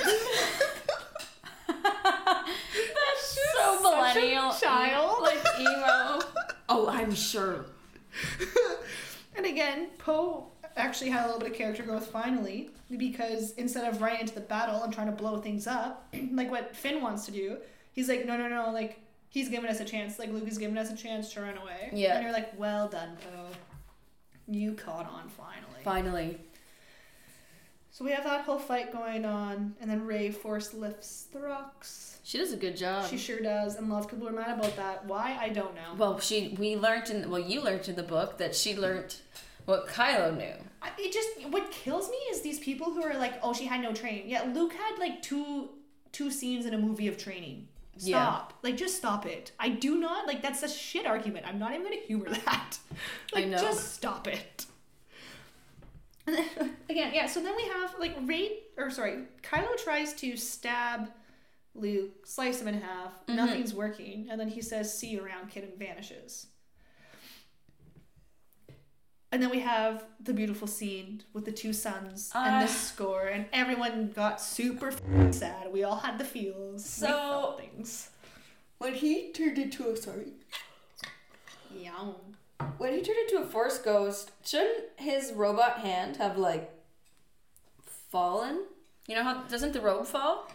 That's so millennial, child. like emo. oh, I'm sure. And again, Poe actually had a little bit of character growth finally because instead of running into the battle and trying to blow things up, like what Finn wants to do, he's like, no, no, no, like he's giving us a chance. Like Luke is giving us a chance to run away. Yeah. And you're like, well done, Poe. You caught on finally. Finally. So we have that whole fight going on, and then Rey force lifts the rocks. She does a good job. She sure does, and lots of people are mad about that. Why? I don't know. well, she we learned in well, you learned in the book that she learned what Kylo knew. I- it just what kills me is these people who are like, oh, she had no training. Yeah, Luke had like two two scenes in a movie of training. Yeah. Stop. Like just stop it. I do not like that's a shit argument. I'm not even gonna humor that. I Like know. just stop it. Again, yeah, so then we have like Rey or sorry, Kylo tries to stab Luke, slice him in half, Mm-hmm. nothing's working, and then he says, See you around, kid, and vanishes. And then we have the beautiful scene with the two sons and Ah. the score, and everyone got super f- sad. We all had the feels. So- things. When he turned into a sorry. Yum. When he turned into a force ghost, shouldn't his robot hand have like fallen? You know how doesn't the robe fall?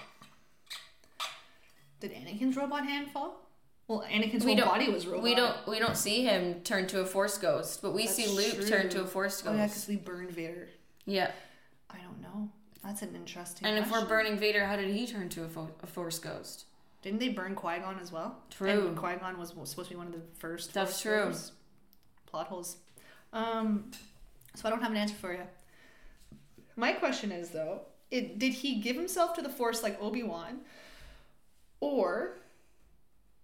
Did Anakin's robot hand fall? Well, Anakin's We whole body was robot. We don't we don't see him turn to a force ghost, but we That's see Luke turn to a force ghost. Oh yeah, because we burned Vader. yeah. I don't know. That's an interesting. And if we're burning Vader, how did he turn to a, fo- a force ghost? didn't they burn Qui Gon as well? True. Qui Gon was supposed to be one of the first. That's true. ghosts. Plot holes. Um, so I don't have an answer for you. My question is though, it, did he give himself to the Force like Obi Wan, or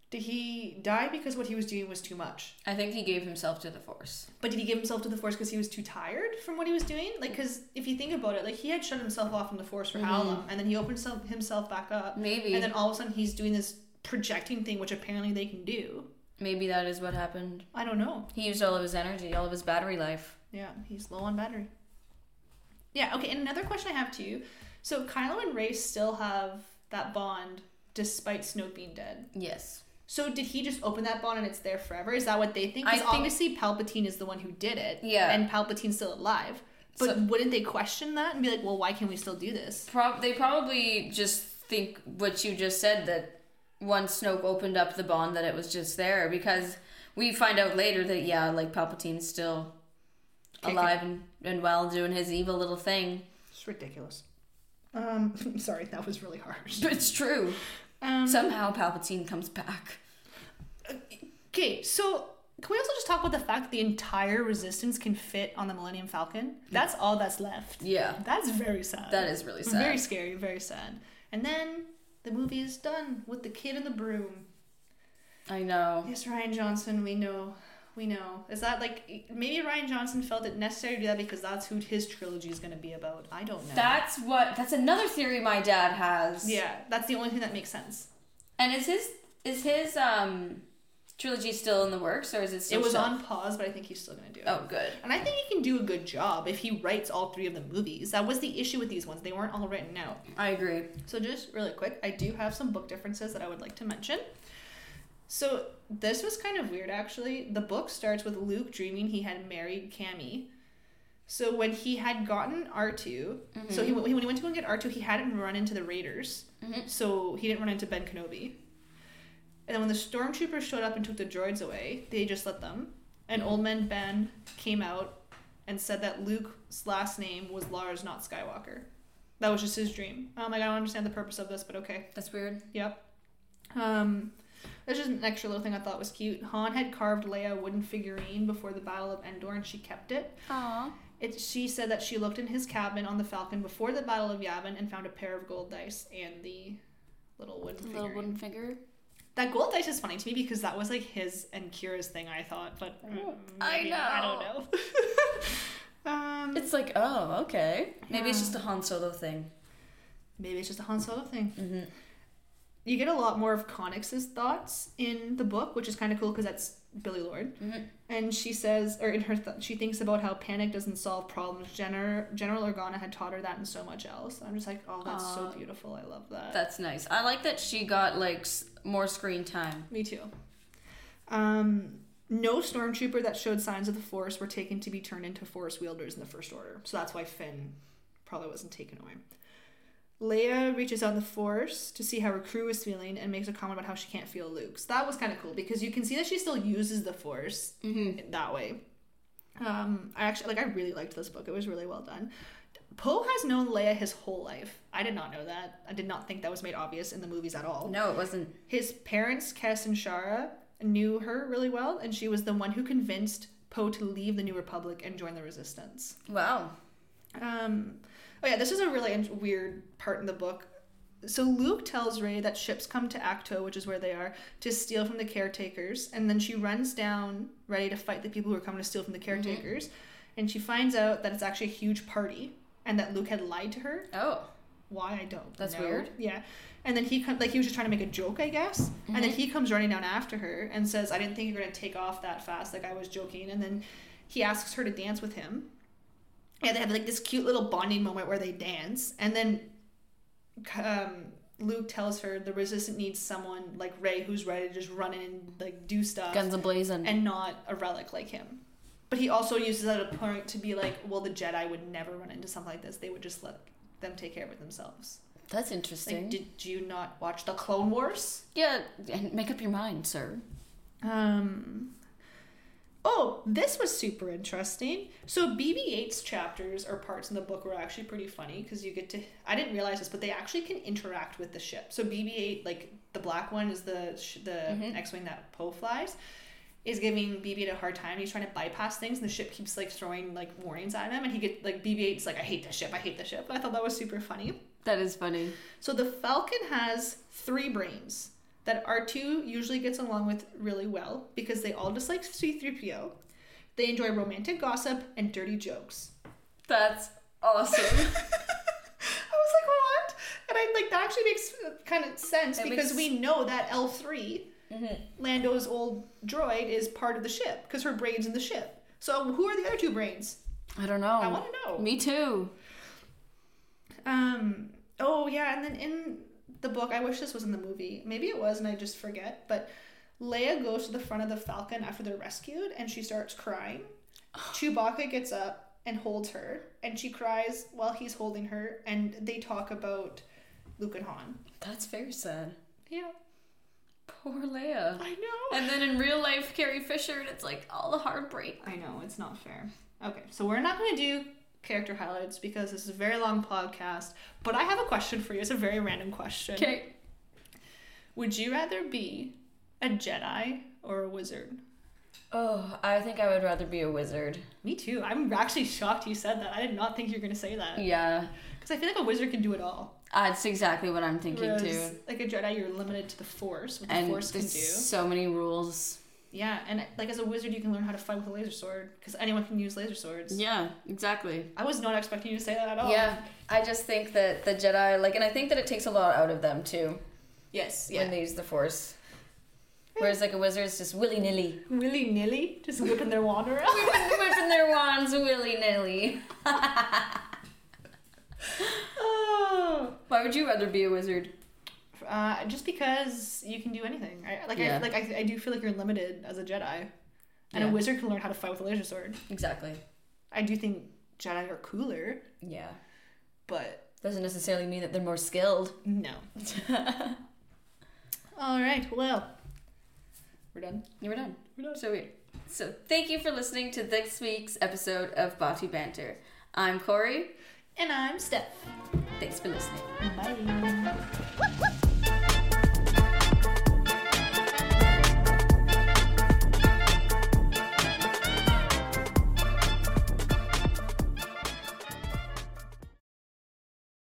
did he die because what he was doing was too much? I think he gave himself to the force. But did he give himself to the Force because he was too tired from what he was doing? Like, because if you think about it, like he had shut himself off from the Force for how Mhm. long, and then he opened himself, himself back up, Maybe and then all of a sudden he's doing this projecting thing, which apparently they can do. Maybe that is what happened. I don't know. He used all of his energy, all of his battery life. Yeah, he's low on battery. Yeah. Okay. And another question I have to you. So Kylo and Rey still have that bond despite Snoke being dead. Yes. So did he just open that bond and it's there forever? Is that what they think? I Because think- obviously Palpatine is the one who did it. Yeah. And Palpatine's still alive. But So- wouldn't they question that and be like, well, why can we still do this? Prob- they probably just think what you just said that once Snoke opened up the bond that it was just there because we find out later that yeah, like Palpatine's still Kicking. alive and, and well doing his evil little thing. It's ridiculous. Um, sorry, that was really harsh. But it's true. Um, Somehow Palpatine comes back. Okay, so can we also just talk about the fact that the entire resistance can fit on the Millennium Falcon? That's all that's left. Yeah. That's very sad. That is really sad. Very scary, very sad. And then the movie is done with the kid and the broom. I know. Yes, Rian Johnson, we know. We know. Is that like maybe Rian Johnson felt it necessary to do that because that's who his trilogy is going to be about? I don't know. That's what that's another theory my dad has. yeah, that's the only thing that makes sense. And is his is his um trilogy still in the works or is it still it was shelved? on pause, but I think he's still going to do it. Oh, good. And I think he can do a good job if he writes all three of the movies. That was the issue with these ones. They weren't all written out. I agree. So just really quick, I do have some book differences that I would like to mention. So this was kind of weird actually. The book starts with Luke dreaming he had married Camie. So when he had gotten R2, so he when he went to go and get R2, he hadn't run into the Raiders. Mhm. So he didn't run into Ben Kenobi. And then when the stormtroopers showed up and took the droids away, they just let them. And old man Ben came out and said that Luke's last name was Lars, not Skywalker. That was just his dream. I'm like, I don't understand the purpose of this, but okay. That's weird. Yep. Um, there's just an extra little thing I thought was cute. Han had carved Leia a wooden figurine before the Battle of Endor, and she kept it. Aw. It, she said that she looked in his cabin on the Falcon before the Battle of Yavin and found a pair of gold dice and the little wooden Little wooden figure. That gold dice is funny to me because that was like his and Qi'ra's thing. I thought, but mm, I know. I don't know. um, It's like, oh, okay. Maybe it's just a Han Solo thing. maybe it's just a Han Solo thing. Mm-hmm. You get a lot more of Connix's thoughts in the book, which is kind of cool because that's Billie Lourd. Mhm. And she says, or in her, th- she thinks about how panic doesn't solve problems. General General Organa had taught her that and so much else. I'm just like, oh, that's so beautiful. I love that. That's nice. I like that she got like s- more screen time. Me too. Um, no stormtrooper that showed signs of the Force were taken to be turned into Force wielders in the First Order, so that's why Finn probably wasn't taken away. Leia reaches out the Force to see how her crew is feeling and makes a comment about how she can't feel Luke. So that was kind of cool because you can see that she still uses the Force Mm-hmm. that way. Um, I actually like. I really liked this book. It was really well done. Poe has known Leia his whole life. I did not know that. I did not think that was made obvious in the movies at all. No, it wasn't. His parents, Kes and Shara, knew her really well, and she was the one who convinced Poe to leave the New Republic and join the Resistance. Wow. Um, oh yeah, this is a really weird part in the book. So Luke tells Rey that ships come to Ahch-To, which is where they are, to steal from the caretakers, and then she runs down ready to fight the people who are coming to steal from the mm-hmm. caretakers, and she finds out that it's actually a huge party and that Luke had lied to her. Oh. Why I don't. That's know. weird. Yeah, and then he like he was just trying to make a joke, I guess. And then mm-hmm. he comes running down after her and says, "I didn't think you were gonna take off that fast. Like I was joking." And then he asks her to dance with him. And they have like this cute little bonding moment where they dance, and then um, Luke tells her the resistant needs someone like Rey who's ready to just run in and like do stuff Guns ablazing and not a relic like him. But he also uses that a point to be like, well, the Jedi would never run into something like this. They would just let them take care of it themselves. That's Like, interesting. did you not watch the Clone Wars? yeah, and make up your mind, sir. Um. Oh, this was super interesting. So BB-8's chapters or parts in the book were actually pretty funny because you get to. I didn't realize this, but they actually can interact with the ship. So BB-8, like the black one, is the sh- the Mhm. X-wing that Poe flies. Is giving BB-8 a hard time. He's trying to bypass things, and the ship keeps like throwing like warnings at him. And he get like BB-8's like, "I hate the ship. I hate the ship." I thought that was super funny. That is funny. So the Falcon has three brains that R2 usually gets along with really well because they all dislike C3PO. They enjoy romantic gossip and dirty jokes. That's awesome. I was like, what? And I like that actually makes kind of sense It because makes- we know that L3, Mhm. Lando's old droid, is part of the ship because her brain's in the ship. So who are the other two brains? I don't know. I want to know. Me too. Um. Oh yeah, and then in the book, I wish this was in the movie. Maybe it was, and I just forget. But Leia goes to the front of the Falcon after they're rescued, and she starts crying. Chewbacca gets up and holds her, and she cries while he's holding her, and they talk about Luke and Han. That's very sad. Yeah, Poor Leia. I know. And then in real life, Carrie Fisher, and it's like all the heartbreak. I know it's not fair. Okay, so we're not going to do character highlights because this is a very long podcast. But I have a question for you. It's a very random question. Okay. Would you rather be a Jedi or a wizard? Oh, I think I would rather be a wizard. Me too. I'm actually shocked you said that. I did not think you were going to say that. Yeah. Because I feel like a wizard can do it all. That's exactly what I'm thinking Whereas, too. like a Jedi, you're limited to the Force, what the And Force can there's do. so many rules. Yeah, and like as a wizard, you can learn how to fight with a laser sword because anyone can use laser swords. Yeah, exactly. I was not expecting you to say that at all. Yeah, I just think that the Jedi, like, and I think that it takes a lot out of them too Yes. when they use the Force. Whereas, like, a wizard is just willy nilly. Willy nilly, just whipping their wand around. Whipping their wands willy nilly. oh. Why would you rather be a wizard? Uh, just because you can do anything. I, like Yeah. I like I, I do feel like you're limited as a Jedi, and Yeah. a wizard can learn how to fight with a laser sword. Exactly. I do think Jedi are cooler, Yeah. but Doesn't necessarily mean that they're more skilled. no. All right, well, we're done. You were done. We're done. So weird. So thank you for listening to this week's episode of Batu Banter. I'm Corey. And I'm Steph. Thanks for listening. Bye.